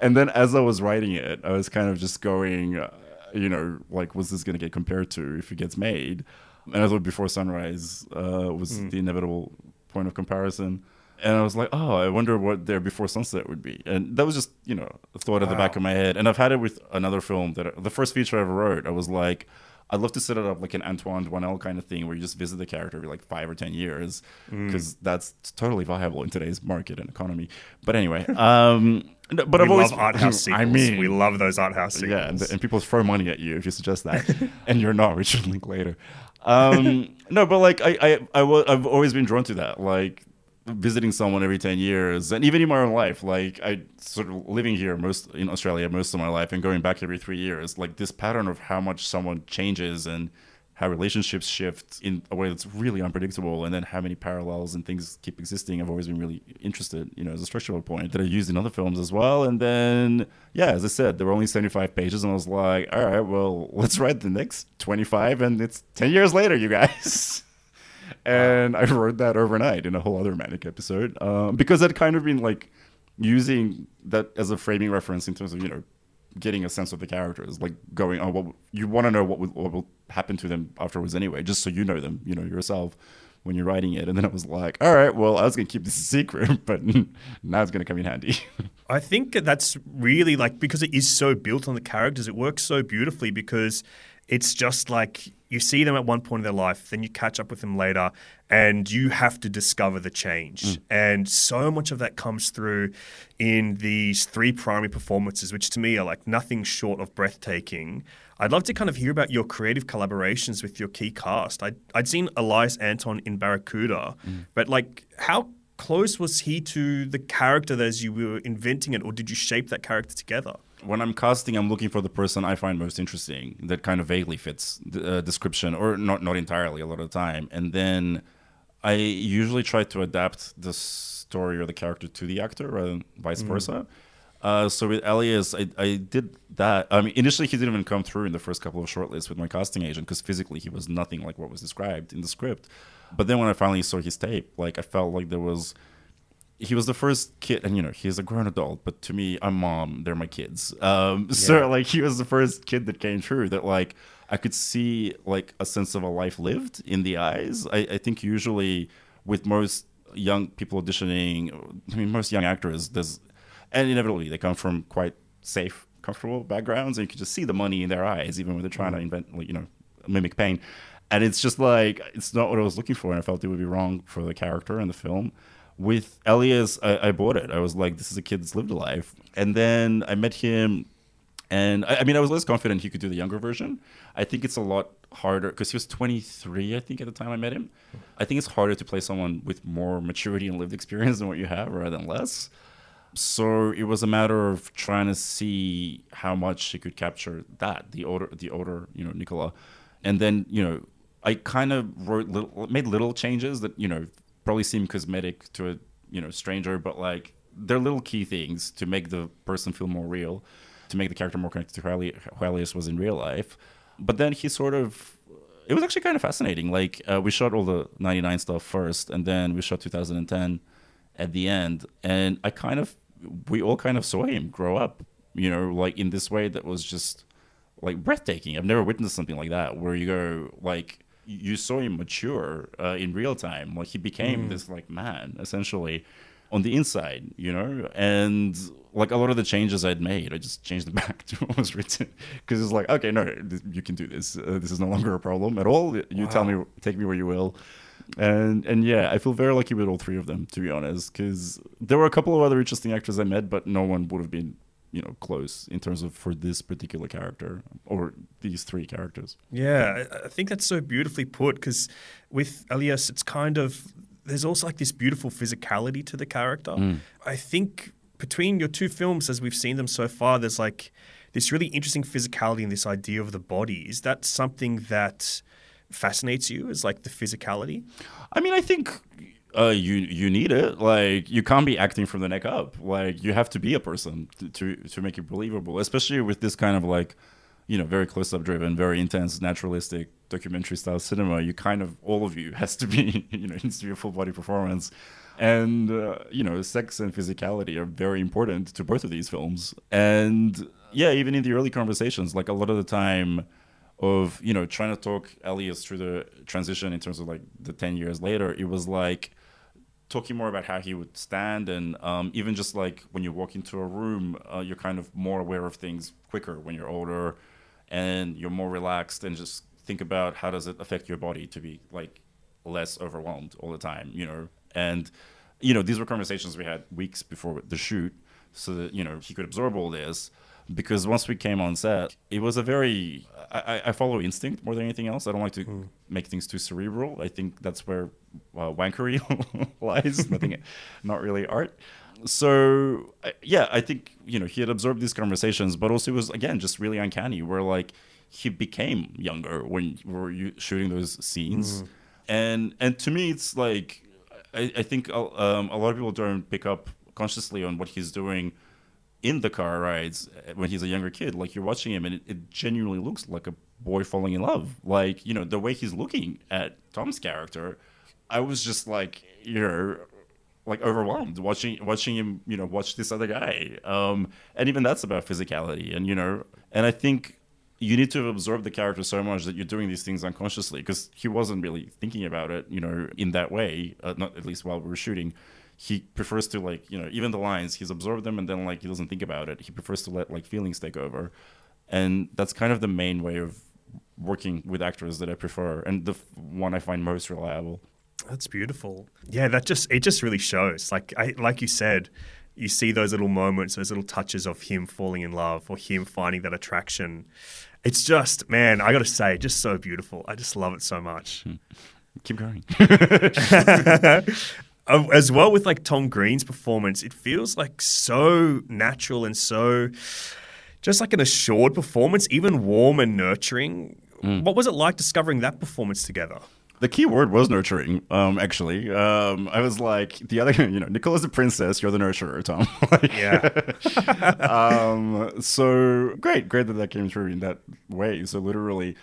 And then as I was writing it, I was kind of just going, uh, you know, like, what's this going to get compared to if it gets made? And I thought Before Sunrise uh, was Mm. the inevitable point of comparison. And I was like, oh, I wonder what their Before Sunset would be. And that was just, you know, a thought at the back of my head. And I've had it with another film that the first feature I ever wrote, I was like, I'd love to set it up like an Antoine Doinel kind of thing where you just visit the character every like five or 10 years Mm. because that's totally viable in today's market and economy. But anyway, um, no, but we I've always, love art house [CLEARS THROAT] sequels. I mean, we love those art house sequels. yeah, and, and people throw money at you if you suggest that, [LAUGHS] and you're not Richard Linklater. Um, no, but like I, I, I, wa- I've always been drawn to that, like visiting someone every ten years, and even in my own life, like I sort of living here most in Australia most of my life, and going back every three years, like this pattern of how much someone changes and how relationships shift in a way that's really unpredictable, and then how many parallels and things keep existing. I've always been really interested, you know, as a structural point that I used in other films as well. And then, yeah, as I said, there were only 75 pages, and I was like, all right, well, [LAUGHS] let's write the next 25, and it's 10 years later, you guys. [LAUGHS] and I wrote that overnight in a whole other manic episode um, because I'd kind of been like using that as a framing reference in terms of you know getting a sense of the characters, like going, oh, well, you want to know what will, what will happen to them afterwards anyway, just so you know them, you know yourself when you're writing it. And then I was like, all right, well, I was gonna keep this a secret, [LAUGHS] but now it's gonna come in handy. [LAUGHS] I think that's really like because it is so built on the characters, it works so beautifully because it's just like you see them at one point in their life, then you catch up with them later, and you have to discover the change. Mm. And so much of that comes through in these three primary performances, which to me are like nothing short of breathtaking. I'd love to kind of hear about your creative collaborations with your key cast. I'd, I'd seen Elias Anton in Barracuda, mm. but like how close was he to the character as you were inventing it, or did you shape that character together? when I'm casting, I'm looking for the person I find most interesting that kind of vaguely fits the uh, description, or not not entirely a lot of the time. And then I usually try to adapt the story or the character to the actor rather than vice Mm. versa. Uh, so with Elias, I, I did that. I mean, initially he didn't even come through in the first couple of shortlists with my casting agent because physically he was nothing like what was described in the script. But then when I finally saw his tape, like I felt like there was he was the first kid, and you know he's a grown adult, but to me, I'm mom. They're my kids. Um, [LAUGHS] So like he was the first kid that came through that like I could see like a sense of a life lived in the eyes. I, I think usually with most young people auditioning, I mean most young actors, there's and inevitably they come from quite safe, comfortable backgrounds, and you can just see the money in their eyes, even when they're trying to invent, like, you know, mimic pain. And it's just like it's not what I was looking for, and I felt it would be wrong for the character and the film. With Elias, I, I bought it. I was like, this is a kid that's lived a life. And then I met him, and I, I mean, I was less confident he could do the younger version. I think it's a lot harder because he was 23, I think, at the time I met him. I think it's harder to play someone with more maturity and lived experience than what you have rather than less. So it was a matter of trying to see how much he could capture that, the older, the older, you know, Nicola. And then, you know, I kind of wrote little, made little changes that, you know, probably seem cosmetic to a, you know, stranger, but like they're little key things to make the person feel more real, to make the character more connected to who Elias was in real life. But then he sort of, it was actually kind of fascinating. Like uh, we shot all the 99 stuff first, and then we shot 2010 at the end. And I kind of, we all kind of saw him grow up, you know, like in this way that was just like breathtaking. I've never witnessed something like that where you go, like, you saw him mature uh, in real time. Like he became Mm. this like man essentially on the inside, you know, and like a lot of the changes I'd made, I just changed them [LAUGHS] back to what was written because it's like, okay, no, you can do this. Uh, this is no longer a problem at all. You tell me, take me where you will. And and yeah, I feel very lucky with all three of them, to be honest, because there were a couple of other interesting actors I met, but no one would have been, you know, close in terms of for this particular character or these three characters. Yeah, I think that's so beautifully put because with Elias, it's kind of there's also like this beautiful physicality to the character. I think between your two films, as we've seen them so far, there's like this really interesting physicality and this idea of the body. Is that something that fascinates you? Is like the physicality? I mean, I think uh, you you need it. Like you can't be acting from the neck up. Like you have to be a person to to, to make it believable, especially with this kind of like you know very close up driven, very intense, naturalistic documentary style cinema. You kind of all of you [LAUGHS] has to be you know it needs to be a full body performance. And uh, you know, sex and physicality are very important to both of these films. And yeah, even in the early conversations, like a lot of the time, of you know trying to talk Elias through the transition in terms of like the 10 years later it was like talking more about how he would stand and um, even just like when you walk into a room uh, you're kind of more aware of things quicker when you're older and you're more relaxed and just think about how does it affect your body to be like less overwhelmed all the time you know and you know these were conversations we had weeks before the shoot so that you know he could absorb all this because once we came on set, it was a very I, I follow instinct more than anything else. I don't like to make things too cerebral. I think that's where uh, wankery [LAUGHS] lies. Nothing, [LAUGHS] not really art. So yeah, I think you know he had absorbed these conversations, but also it was again just really uncanny. Where like he became younger when we were you shooting those scenes, and and to me it's like I, I think uh, um, a lot of people don't pick up consciously on what he's doing in the car rides when he's a younger kid. Like you're watching him, and it, it genuinely looks like a boy falling in love. Like you know the way he's looking at Tom's character, I was just like you're like overwhelmed watching watching him you know watch this other guy. Um and even that's about physicality and you know and i think you need to absorb the character so much that you're doing these things unconsciously because he wasn't really thinking about it you know in that way uh, not at least while we were shooting. He prefers to like you know even the lines he's absorbed them and then like he doesn't think about it. He prefers to let like feelings take over. And that's kind of the main way of working with actors that i prefer and the f- one i find most reliable That's beautiful. Yeah, that just it just really shows. Like I like you said, you see those little moments, those little touches of him falling in love or him finding that attraction. It's just, man, I got to say, just so beautiful. I just love it so much. Hmm. keep going [LAUGHS] [LAUGHS] As well with like Tom Green's performance, it feels like so natural and so just like an assured performance, even warm and nurturing. Hmm. What was it like discovering that performance together? The key word was nurturing, um, actually. Um, I was like, the other, [LAUGHS] you know, Nicola's the princess, you're the nurturer, Tom. [LAUGHS] Like, Yeah. [LAUGHS] um, so great, great that that came through in that way. So literally,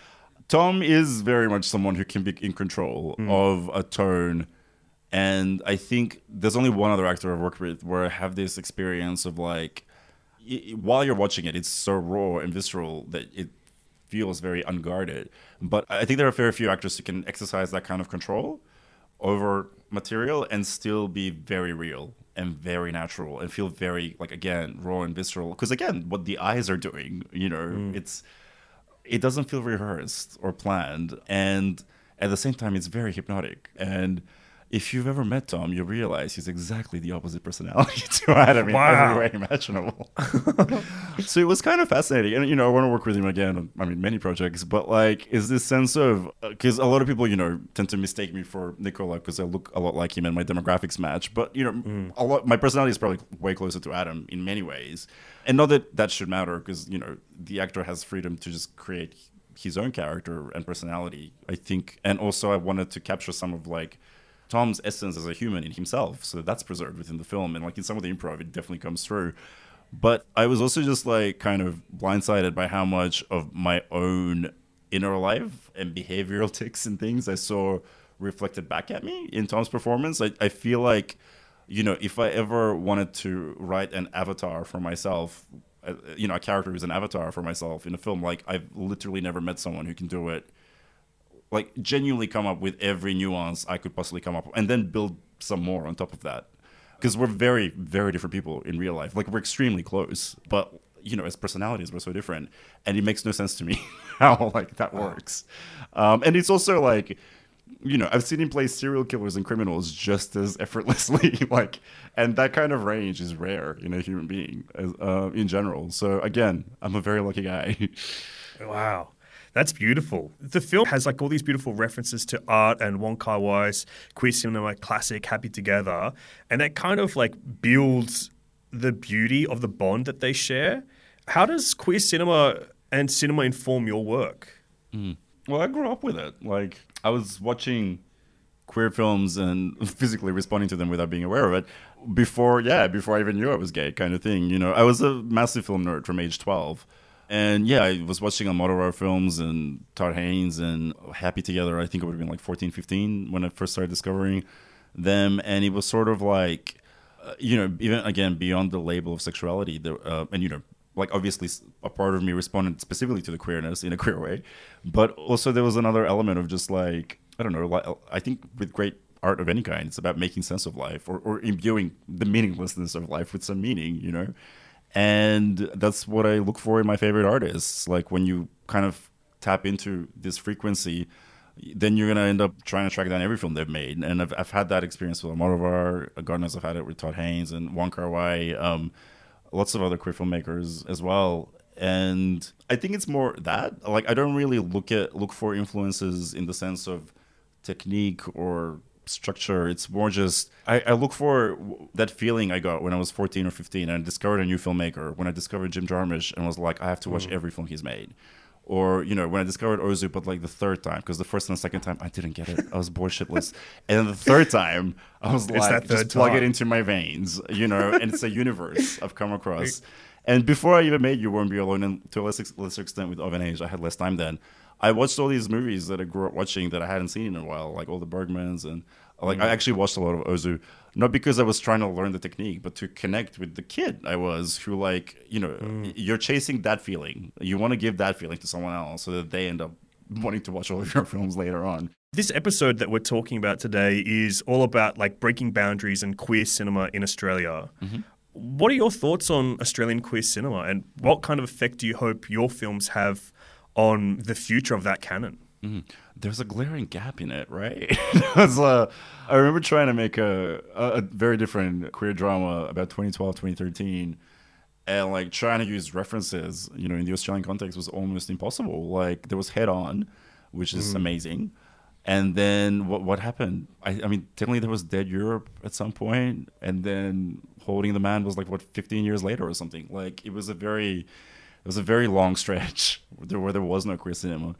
Tom is very much someone who can be in control of a tone. And I think there's only one other actor I've worked with where I have this experience of like, while you're watching it, it's so raw and visceral that it feels very unguarded. But I think there are very few actors who can exercise that kind of control over material and still be very real and very natural and feel very like again raw and visceral. Because again, what the eyes are doing, you know, mm. it's it doesn't feel rehearsed or planned, and at the same time, it's very hypnotic and. If you've ever met Tom, you realize he's exactly the opposite personality [LAUGHS] to Adam in Wow. every way imaginable. So it was kind of fascinating. And you know i want to work with him again on i mean many projects but like is this sense of uh, because a lot of people you know tend to mistake me for nicola because i look a lot like him and my demographics match but you know mm. a lot my personality is probably way closer to adam in many ways. And not that that should matter because you know the actor has freedom to just create his own character and personality i think. And also i wanted to capture some of like Tom's essence as a human in himself. So that's preserved within the film. And like in some of the improv, it definitely comes through. But I was also just like kind of blindsided by how much of my own inner life and behavioral [LAUGHS] tics and things I saw reflected back at me in Tom's performance. I, I feel like, you know, if I ever wanted to write an avatar for myself, uh, you know, a character who's an avatar for myself in a film, like I've literally never met someone who can do it like genuinely come up with every nuance I could possibly come up with, and then build some more on top of that. Because we're very, very different people in real life. Like we're extremely close, but you know, as personalities, we're so different, and it makes no sense to me [LAUGHS] how like that works. Um, and it's also like you know, I've seen him play serial killers and criminals just as effortlessly. [LAUGHS] like, and that kind of range is rare in a human being as, uh, in general. So again, I'm a very lucky guy. [LAUGHS] Wow. That's beautiful. The film has like all these beautiful references to art and Wong Kar Wai's queer cinema classic Happy Together, and that kind of like builds the beauty of the bond that they share. How does queer cinema and cinema inform your work? Mm. Well, I grew up with it. Like I was watching queer films and [LAUGHS] physically responding to them without being aware of it before, yeah, before I even knew I was gay, kind of thing. You know, I was a massive film nerd from age twelve. And yeah, I was watching Almodovar films and Todd Haynes and Happy Together. I think it would have been like 14, 15 when I first started discovering them. And it was sort of like, uh, you know, even again, beyond the label of sexuality, the, uh, and, you know, like obviously a part of me responded specifically to the queerness in a [LAUGHS] queer way. But also there was another element of just like, I don't know, I think with great art of any kind, it's about making sense of life or, or imbuing the meaninglessness of life with some meaning, you know? And that's what I look for in my favorite artists. Like when you kind of tap into this frequency, then you're gonna end up trying to track down every film they've made. And I've, I've had that experience with Almodovar, Gardeners have had it with Todd Haynes and Wong Kar Wai, um, lots of other queer filmmakers as well. And I think it's more that like I don't really look at look for influences in the sense of technique or structure. It's more just I, I, look for that feeling I got when I was 14 or 15 and I discovered a new filmmaker. When I discovered Jim Jarmusch and was like, I have to watch mm. every film he's made. Or you know when I discovered Ozu, but like the third time, because the first and the second time I didn't get it, I was bored shitless, and then the third time I was [LAUGHS] it's like, just plug it into my veins, you know. and it's a universe I've come across. [LAUGHS] And before I even made You Won't Be Alone, and to a lesser, lesser extent with Of an Age, I had less time then. I watched all these movies that I grew up watching that I hadn't seen in a while, like all the Bergmans and like mm. I actually watched a lot of Ozu, not because I was trying to learn the technique, but to connect with the kid I was, who like you know mm. you're chasing that feeling. You want to give that feeling to someone else so that they end up wanting to watch all of your [LAUGHS] films later on. This episode that we're talking about today is all about like breaking boundaries and queer cinema in Australia. Mm-hmm. What are your thoughts on Australian queer cinema, and what kind of effect do you hope your films have on the future of that canon. Mm-hmm. There's a glaring gap in it, right? [LAUGHS] uh, I remember trying to make a, a, very different queer drama about 2012, 2013, and like trying to use references, you know, in the Australian context was almost impossible. Like there was Head On, which is mm. amazing. And then what what happened? I, I mean, technically there was Dead Europe at some point, and then Holding the Man was like what 15 years later or something. Like it was a very was a very long stretch [LAUGHS] where there was no queer cinema.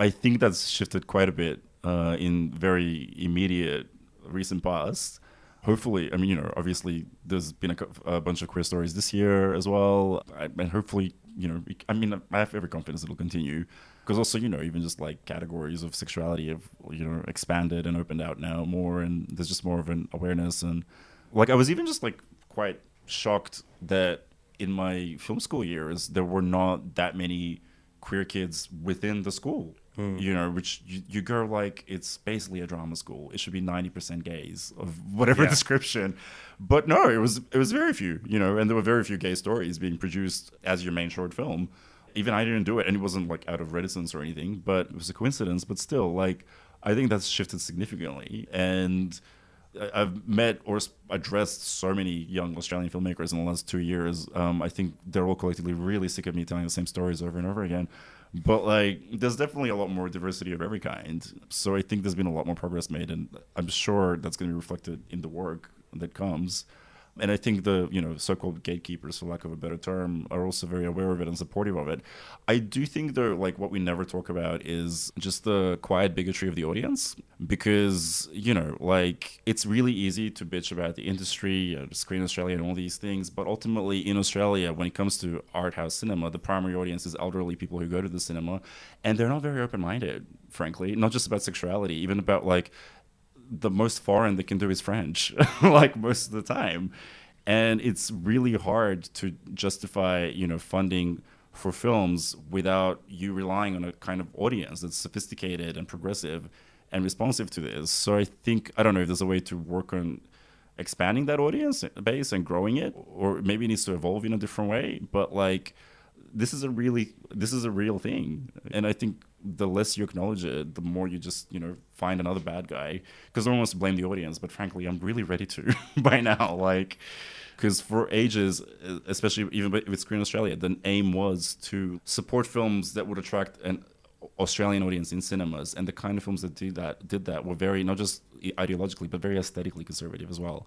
I think that's shifted quite a bit uh, in very immediate recent past. Hopefully, I mean, you know, obviously there's been a, a bunch of queer stories this year as well, I, and hopefully, you know, I mean, I have every confidence it'll continue because also, you know, even just like categories of sexuality have, you know, expanded and opened out now more, and there's just more of an awareness and like I was even just like quite shocked that in my film school years, there were not that many queer kids within the school. Mm. You know, which you, you, go like it's basically a drama school. It should be ninety percent gays of whatever yeah. description, but no, it was it was very few. You know, and there were very few gay stories being produced as your main short film. Even I didn't do it, and it wasn't like out of reticence or anything, but it was a coincidence. But still, like I think that's shifted significantly, and I've met or addressed so many young Australian filmmakers in the last two years. Um, I think they're all collectively really sick of me telling the same stories over and over again. But like, there's definitely a lot more diversity of every kind. So I think there's been a lot more progress made, and I'm sure that's going to be reflected in the work that comes. And I think the you know so-called gatekeepers, for lack of a better term, are also very aware of it and supportive of it. I do think though, like what we never talk about is just the quiet bigotry of the audience, because you know, like it's really easy to bitch about the industry, uh, Screen Australia, and all these things, but ultimately in Australia, when it comes to art house cinema, the primary audience is elderly people who go to the cinema, and they're not very open-minded, frankly. Not just about sexuality, even about like the most foreign they can do is French, [LAUGHS] like most of the time. And it's really hard to justify, you know, funding for films without you relying on a kind of audience that's sophisticated and progressive and responsive to this. So I think I don't know if there's a way to work on expanding that audience base and growing it, or maybe it needs to evolve in a different way. But like this is a really this is a real thing, and I think the less you acknowledge it, the more you just you know find another bad guy because no one wants to blame the audience. But frankly, I'm really ready to [LAUGHS] by now, like because for ages, especially even with Screen Australia, the aim was to support films that would attract an Australian audience in cinemas, and the kind of films that did that did that were very not just ideologically but very aesthetically conservative as well.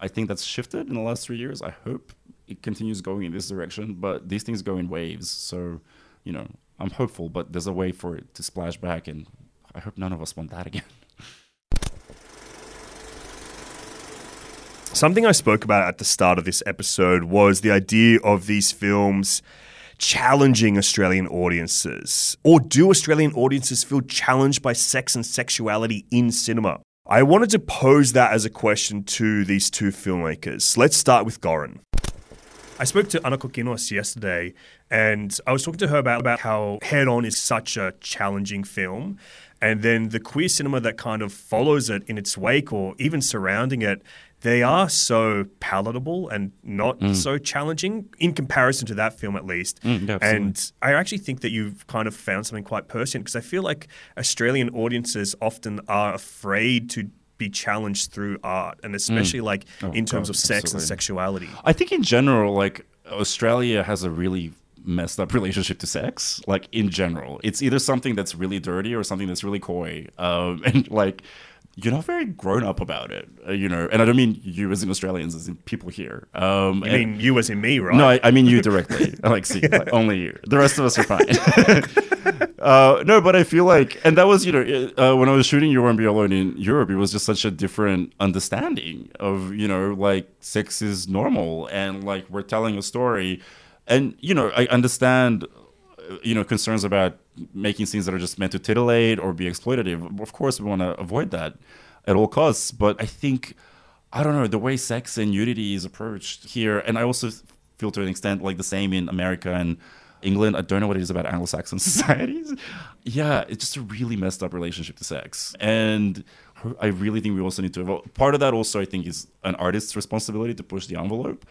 I think that's shifted in the last three years. I hope it continues going in this direction, but these things go in waves. So, you know, I'm hopeful, but there's a way for it to splash back, and I hope none of us want that again. Something I spoke about at the start of this episode was the idea of these films challenging Australian audiences? Or do Australian audiences feel challenged by sex and sexuality in cinema? I wanted to pose that as a question to these two filmmakers. Let's start with Goran. I spoke to Ana Kokkinos yesterday, and I was talking to her about, about how Head On is such a challenging film. And then the queer cinema that kind of follows it in its wake or even surrounding it they are so palatable and not mm. so challenging in comparison to that film, at least. Mm, yeah, and I actually think that you've kind of found something quite prescient because I feel like Australian audiences often are afraid to be challenged through art, and especially mm. like oh, in terms God, of sex absolutely. and sexuality. I think in general, like Australia has a really messed up [LAUGHS] relationship to sex like in general it's either something that's really dirty or something that's really coy um, [LAUGHS] and like you're not very grown up about it, uh, you know. And I don't mean you as in Australians, as in people here. Um, you mean you as in me, right? No, I, I mean you [LAUGHS] directly. like, see, like, only you. The rest of us are fine. [LAUGHS] uh, no, but I feel like, and that was, you know, uh, when I was shooting You Won't Be Alone in Europe, it was just such a different understanding of, you know, like sex is normal and like we're telling a story. And, you know, I understand you know concerns about making scenes that are just meant to titillate or be exploitative. Of course, we want to avoid that at all costs. But I think I don't know the way sex and nudity is approached here, and I also feel to an extent like the same in America and England. I don't know what it is about Anglo-Saxon [LAUGHS] societies. yeah, it's just a really messed up relationship to sex, and I really think we also need to evolve. Part of that also, I think, is an artist's responsibility to push the envelope.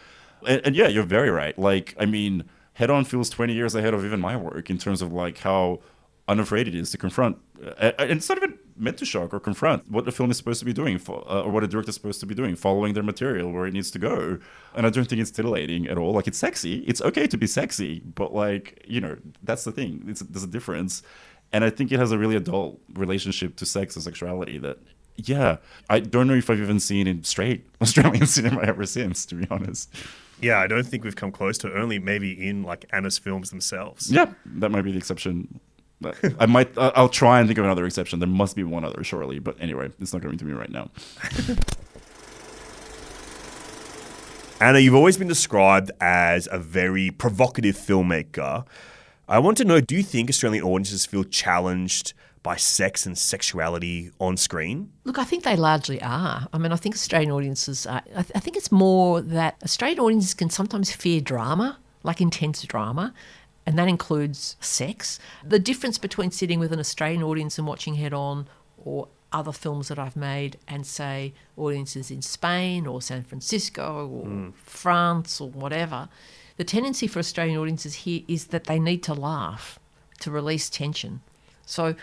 And, and yeah, you're very right. Like, I mean Head On feels 20 years ahead of even my work in terms of like how unafraid it is to confront. Uh, and it's not even meant to shock or confront what the film is supposed to be doing, for, uh, or what a director is supposed to be doing, following their material where it needs to go. And I don't think it's titillating at all. Like it's sexy. It's okay to be sexy, but like you know, that's the thing. It's, there's a difference. And I think it has a really adult relationship to sex and sexuality that yeah, I don't know if I've even seen in straight [LAUGHS] Australian cinema ever since, to be honest. Yeah, I don't think we've come close to only maybe in like Ana's films themselves. Yeah, that might be the exception. I might. I'll try and think of another exception. There must be one other, surely. But anyway, it's not coming to me right now. [LAUGHS] Ana, you've always been described as a very provocative filmmaker. I want to know: Do you think Australian audiences feel challenged by sex and sexuality on screen? Look, I think they largely are. I mean, I think Australian audiences are, I, th- I think it's more that Australian audiences can sometimes fear drama, like intense drama, and that includes sex. The difference between sitting with an Australian audience and watching Head On or other films that I've made and say audiences in Spain or San Francisco or mm. France or whatever, the tendency for Australian audiences here is that they need to laugh to release tension. So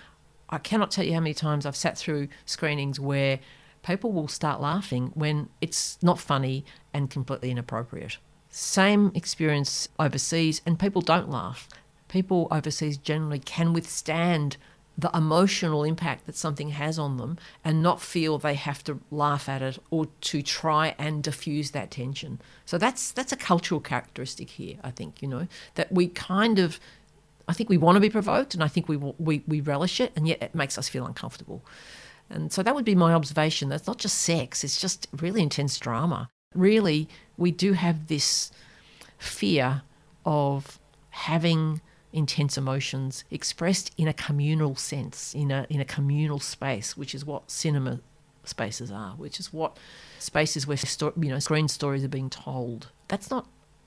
I cannot tell you how many times I've sat through screenings where people will start laughing when it's not funny and completely inappropriate. Same experience overseas, and people don't laugh. People overseas generally can withstand the emotional impact that something has on them and not feel they have to laugh at it or to try and diffuse that tension. So that's that's a cultural characteristic here, I think, you know, that we kind of I think we want to be provoked, and I think we, we we relish it, and yet it makes us feel uncomfortable. And so that would be my observation. That's not just sex; it's just really intense drama. Really, we do have this fear of having intense emotions expressed in a communal sense, in a in a communal space, which is what cinema spaces are, which is what spaces where sto- you know screen stories are being told. That's not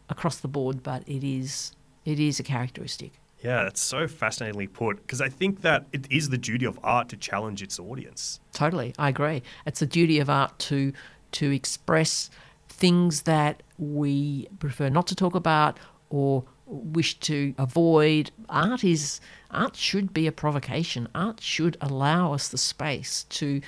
across the board, but it is it is a characteristic. Yeah, that's so fascinatingly put because I think that it is the duty of art to challenge its audience. Totally, I agree. It's the duty of art to to express things that we prefer not to talk about or wish to avoid. Art is art should be a provocation. Art should allow us the space to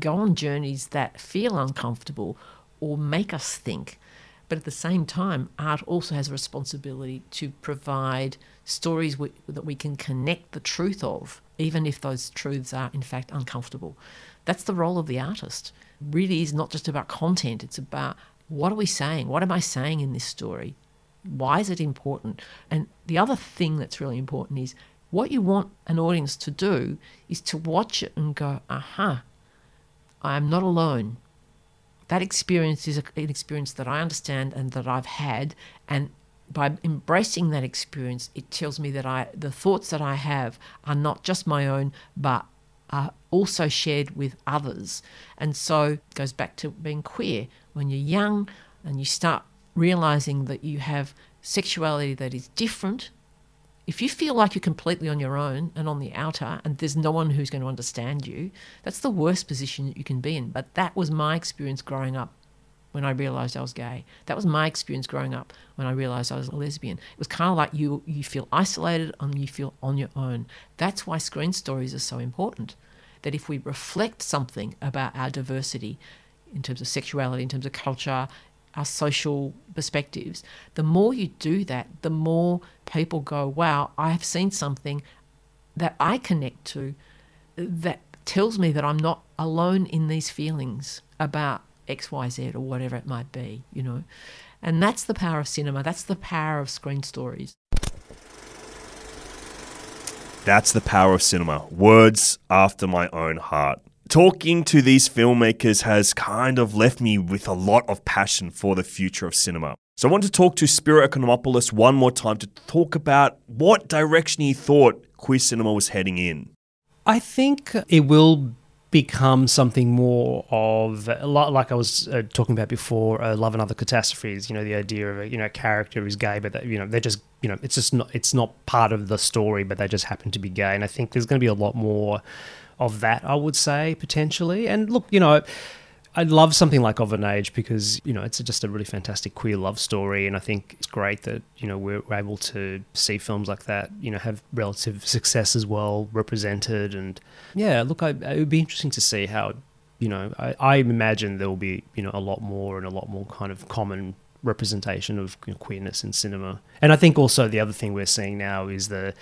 go on journeys that feel uncomfortable or make us think. But at the same time, art also has a responsibility to provide stories we, that we can connect the truth of, even if those truths are in fact uncomfortable. That's the role of the artist. Really is not just about content, it's about what are we saying? What am I saying in this story? Why is it important? And the other thing that's really important is what you want an audience to do is to watch it and go, aha, I am not alone. That experience is an experience that I understand and that I've had. And by embracing that experience, it tells me that I, the thoughts that I have are not just my own, but are also shared with others. And so it goes back to being queer. When you're young and you start realizing that you have sexuality that is different, if you feel like you're completely on your own and on the outer and there's no one who's going to understand you, that's the worst position that you can be in. But that was my experience growing up when I realized I was gay. That was my experience growing up when I realized I was a lesbian. It was kind of like you you feel isolated and you feel on your own. That's why screen stories are so important. That if we reflect something about our diversity in terms of sexuality, in terms of culture, our social perspectives, the more you do that, the more people go, wow, I have seen something that I connect to that tells me that I'm not alone in these feelings about XYZ or whatever it might be, you know. And that's the power of cinema, that's the power of screen stories. That's the power of cinema. Words after my own heart. Talking to these filmmakers has kind of left me with a lot of passion for the future of cinema. So I want to talk to Spiro Economopoulos one more time to talk about what direction he thought queer cinema was heading in. I think it will become something more of like I was uh, talking about before. Uh, Love and Other Catastrophes. You know, the idea of a you know a character who's gay, but that, you know they're just you know it's just not it's not part of the story, but they just happen to be gay. And I think there's going to be a lot more of that. I would say potentially. And look, you know. I love something like Of an Age because you know it's just a really fantastic queer love story, and I think it's great that you know we're, we're able to see films like that you know have relative success as well represented, and yeah, look, I, it would be interesting to see how you know I, I imagine there will be you know a lot more and a lot more kind of common representation of you know, queerness in cinema. And I think also the other thing we're seeing now is the,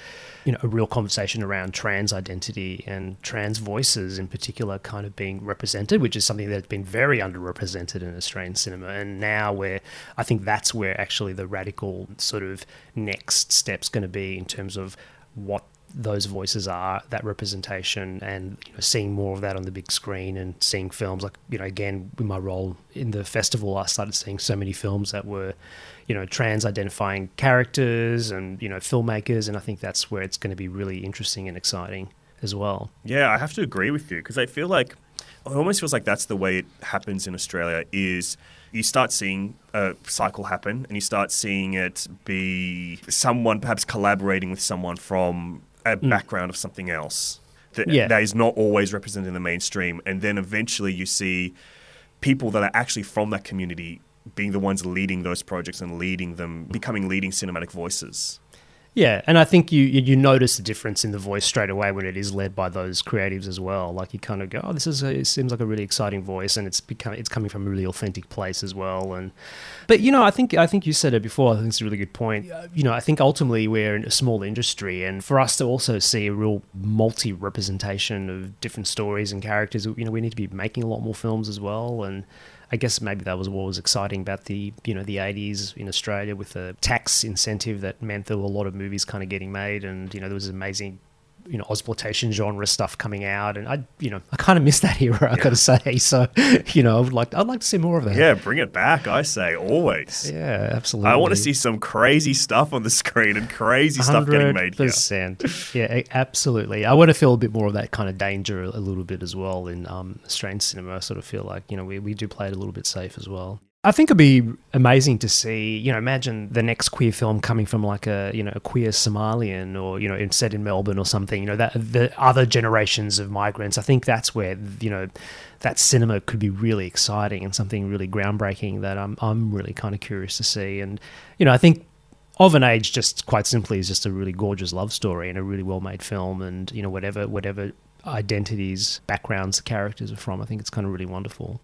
you know, a real conversation around trans identity and trans voices in particular kind of being represented, which is something that's been very underrepresented in Australian cinema. And now where I think that's where actually the radical sort of next step's going to be in terms of what those voices are, that representation, and you know, seeing more of that on the big screen and seeing films like you know again with my role in the festival, I started seeing so many films that were you know trans identifying characters and you know filmmakers, and I think that's where it's going to be really interesting and exciting as well. Yeah, I have to agree with you because I feel like it almost feels like that's the way it happens in Australia is you start seeing a cycle happen and you start seeing it be someone perhaps collaborating with someone from a Mm. background of something else that, Yeah. that is not always represented in the mainstream. And then eventually you see people that are actually from that community being the ones leading those projects and leading them, becoming leading cinematic voices. Yeah, and I think you you notice the difference in the voice straight away when it is led by those creatives as well. Like you kind of go, oh, this is a, it seems like a really exciting voice, and it's become it's coming from a really authentic place as well. And but you know, I think I think you said it before. I think it's a really good point. Uh, You know, I think ultimately we're in a small industry, and for us to also see a real multi representation of different stories and characters, you know, we need to be making a lot more films as well. And I guess maybe that was what was exciting about the you know the 80s in Australia with the tax incentive that meant there were a lot of movies kind of getting made, and you know there was amazing you know exploitation genre stuff coming out, and I you know I kind of miss that era. I got to say, so [LAUGHS] you know I would like I'd like to see more of that. Yeah, bring it back, I say, always. Yeah, absolutely. I want to see some crazy stuff on the screen and crazy stuff getting made here. percent. Yeah, absolutely. I want to feel a bit more of that kind of danger a little bit as well in um, Australian cinema. I sort of feel like you know we, we do play it a little bit safe as well. I think it'd be amazing to see. You know, imagine the next queer film coming from like a you know a queer Somalian or you know set in Melbourne or something. You know that the other generations of migrants. I think that's where you know that cinema could be really exciting and something really groundbreaking that I'm I'm really kind of curious to see. And you know, I think of an age just quite simply is just a really gorgeous love story and a really well made film and you know whatever whatever identities backgrounds the characters are from i think it's kind of really wonderful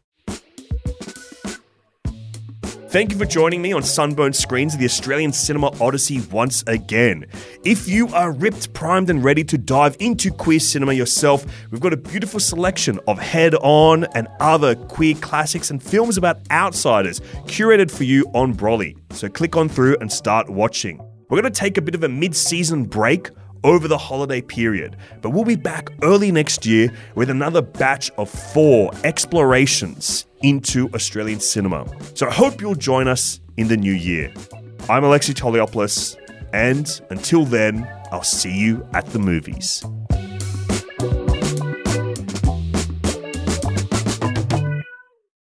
Thank you for joining me on Sunburnt Screens of the Australian Cinema Odyssey once again. If you are ripped, primed, and ready to dive into queer cinema yourself, we've got a beautiful selection of Head On and other queer classics and films about outsiders curated for you on Brollie. So click on through and start watching. We're going to take a bit of a mid season break over the holiday period. But we'll be back early next year with another batch of four explorations into Australian cinema. So I hope you'll join us in the new year. I'm Alexei Toliopoulos, and until then, I'll see you at the movies.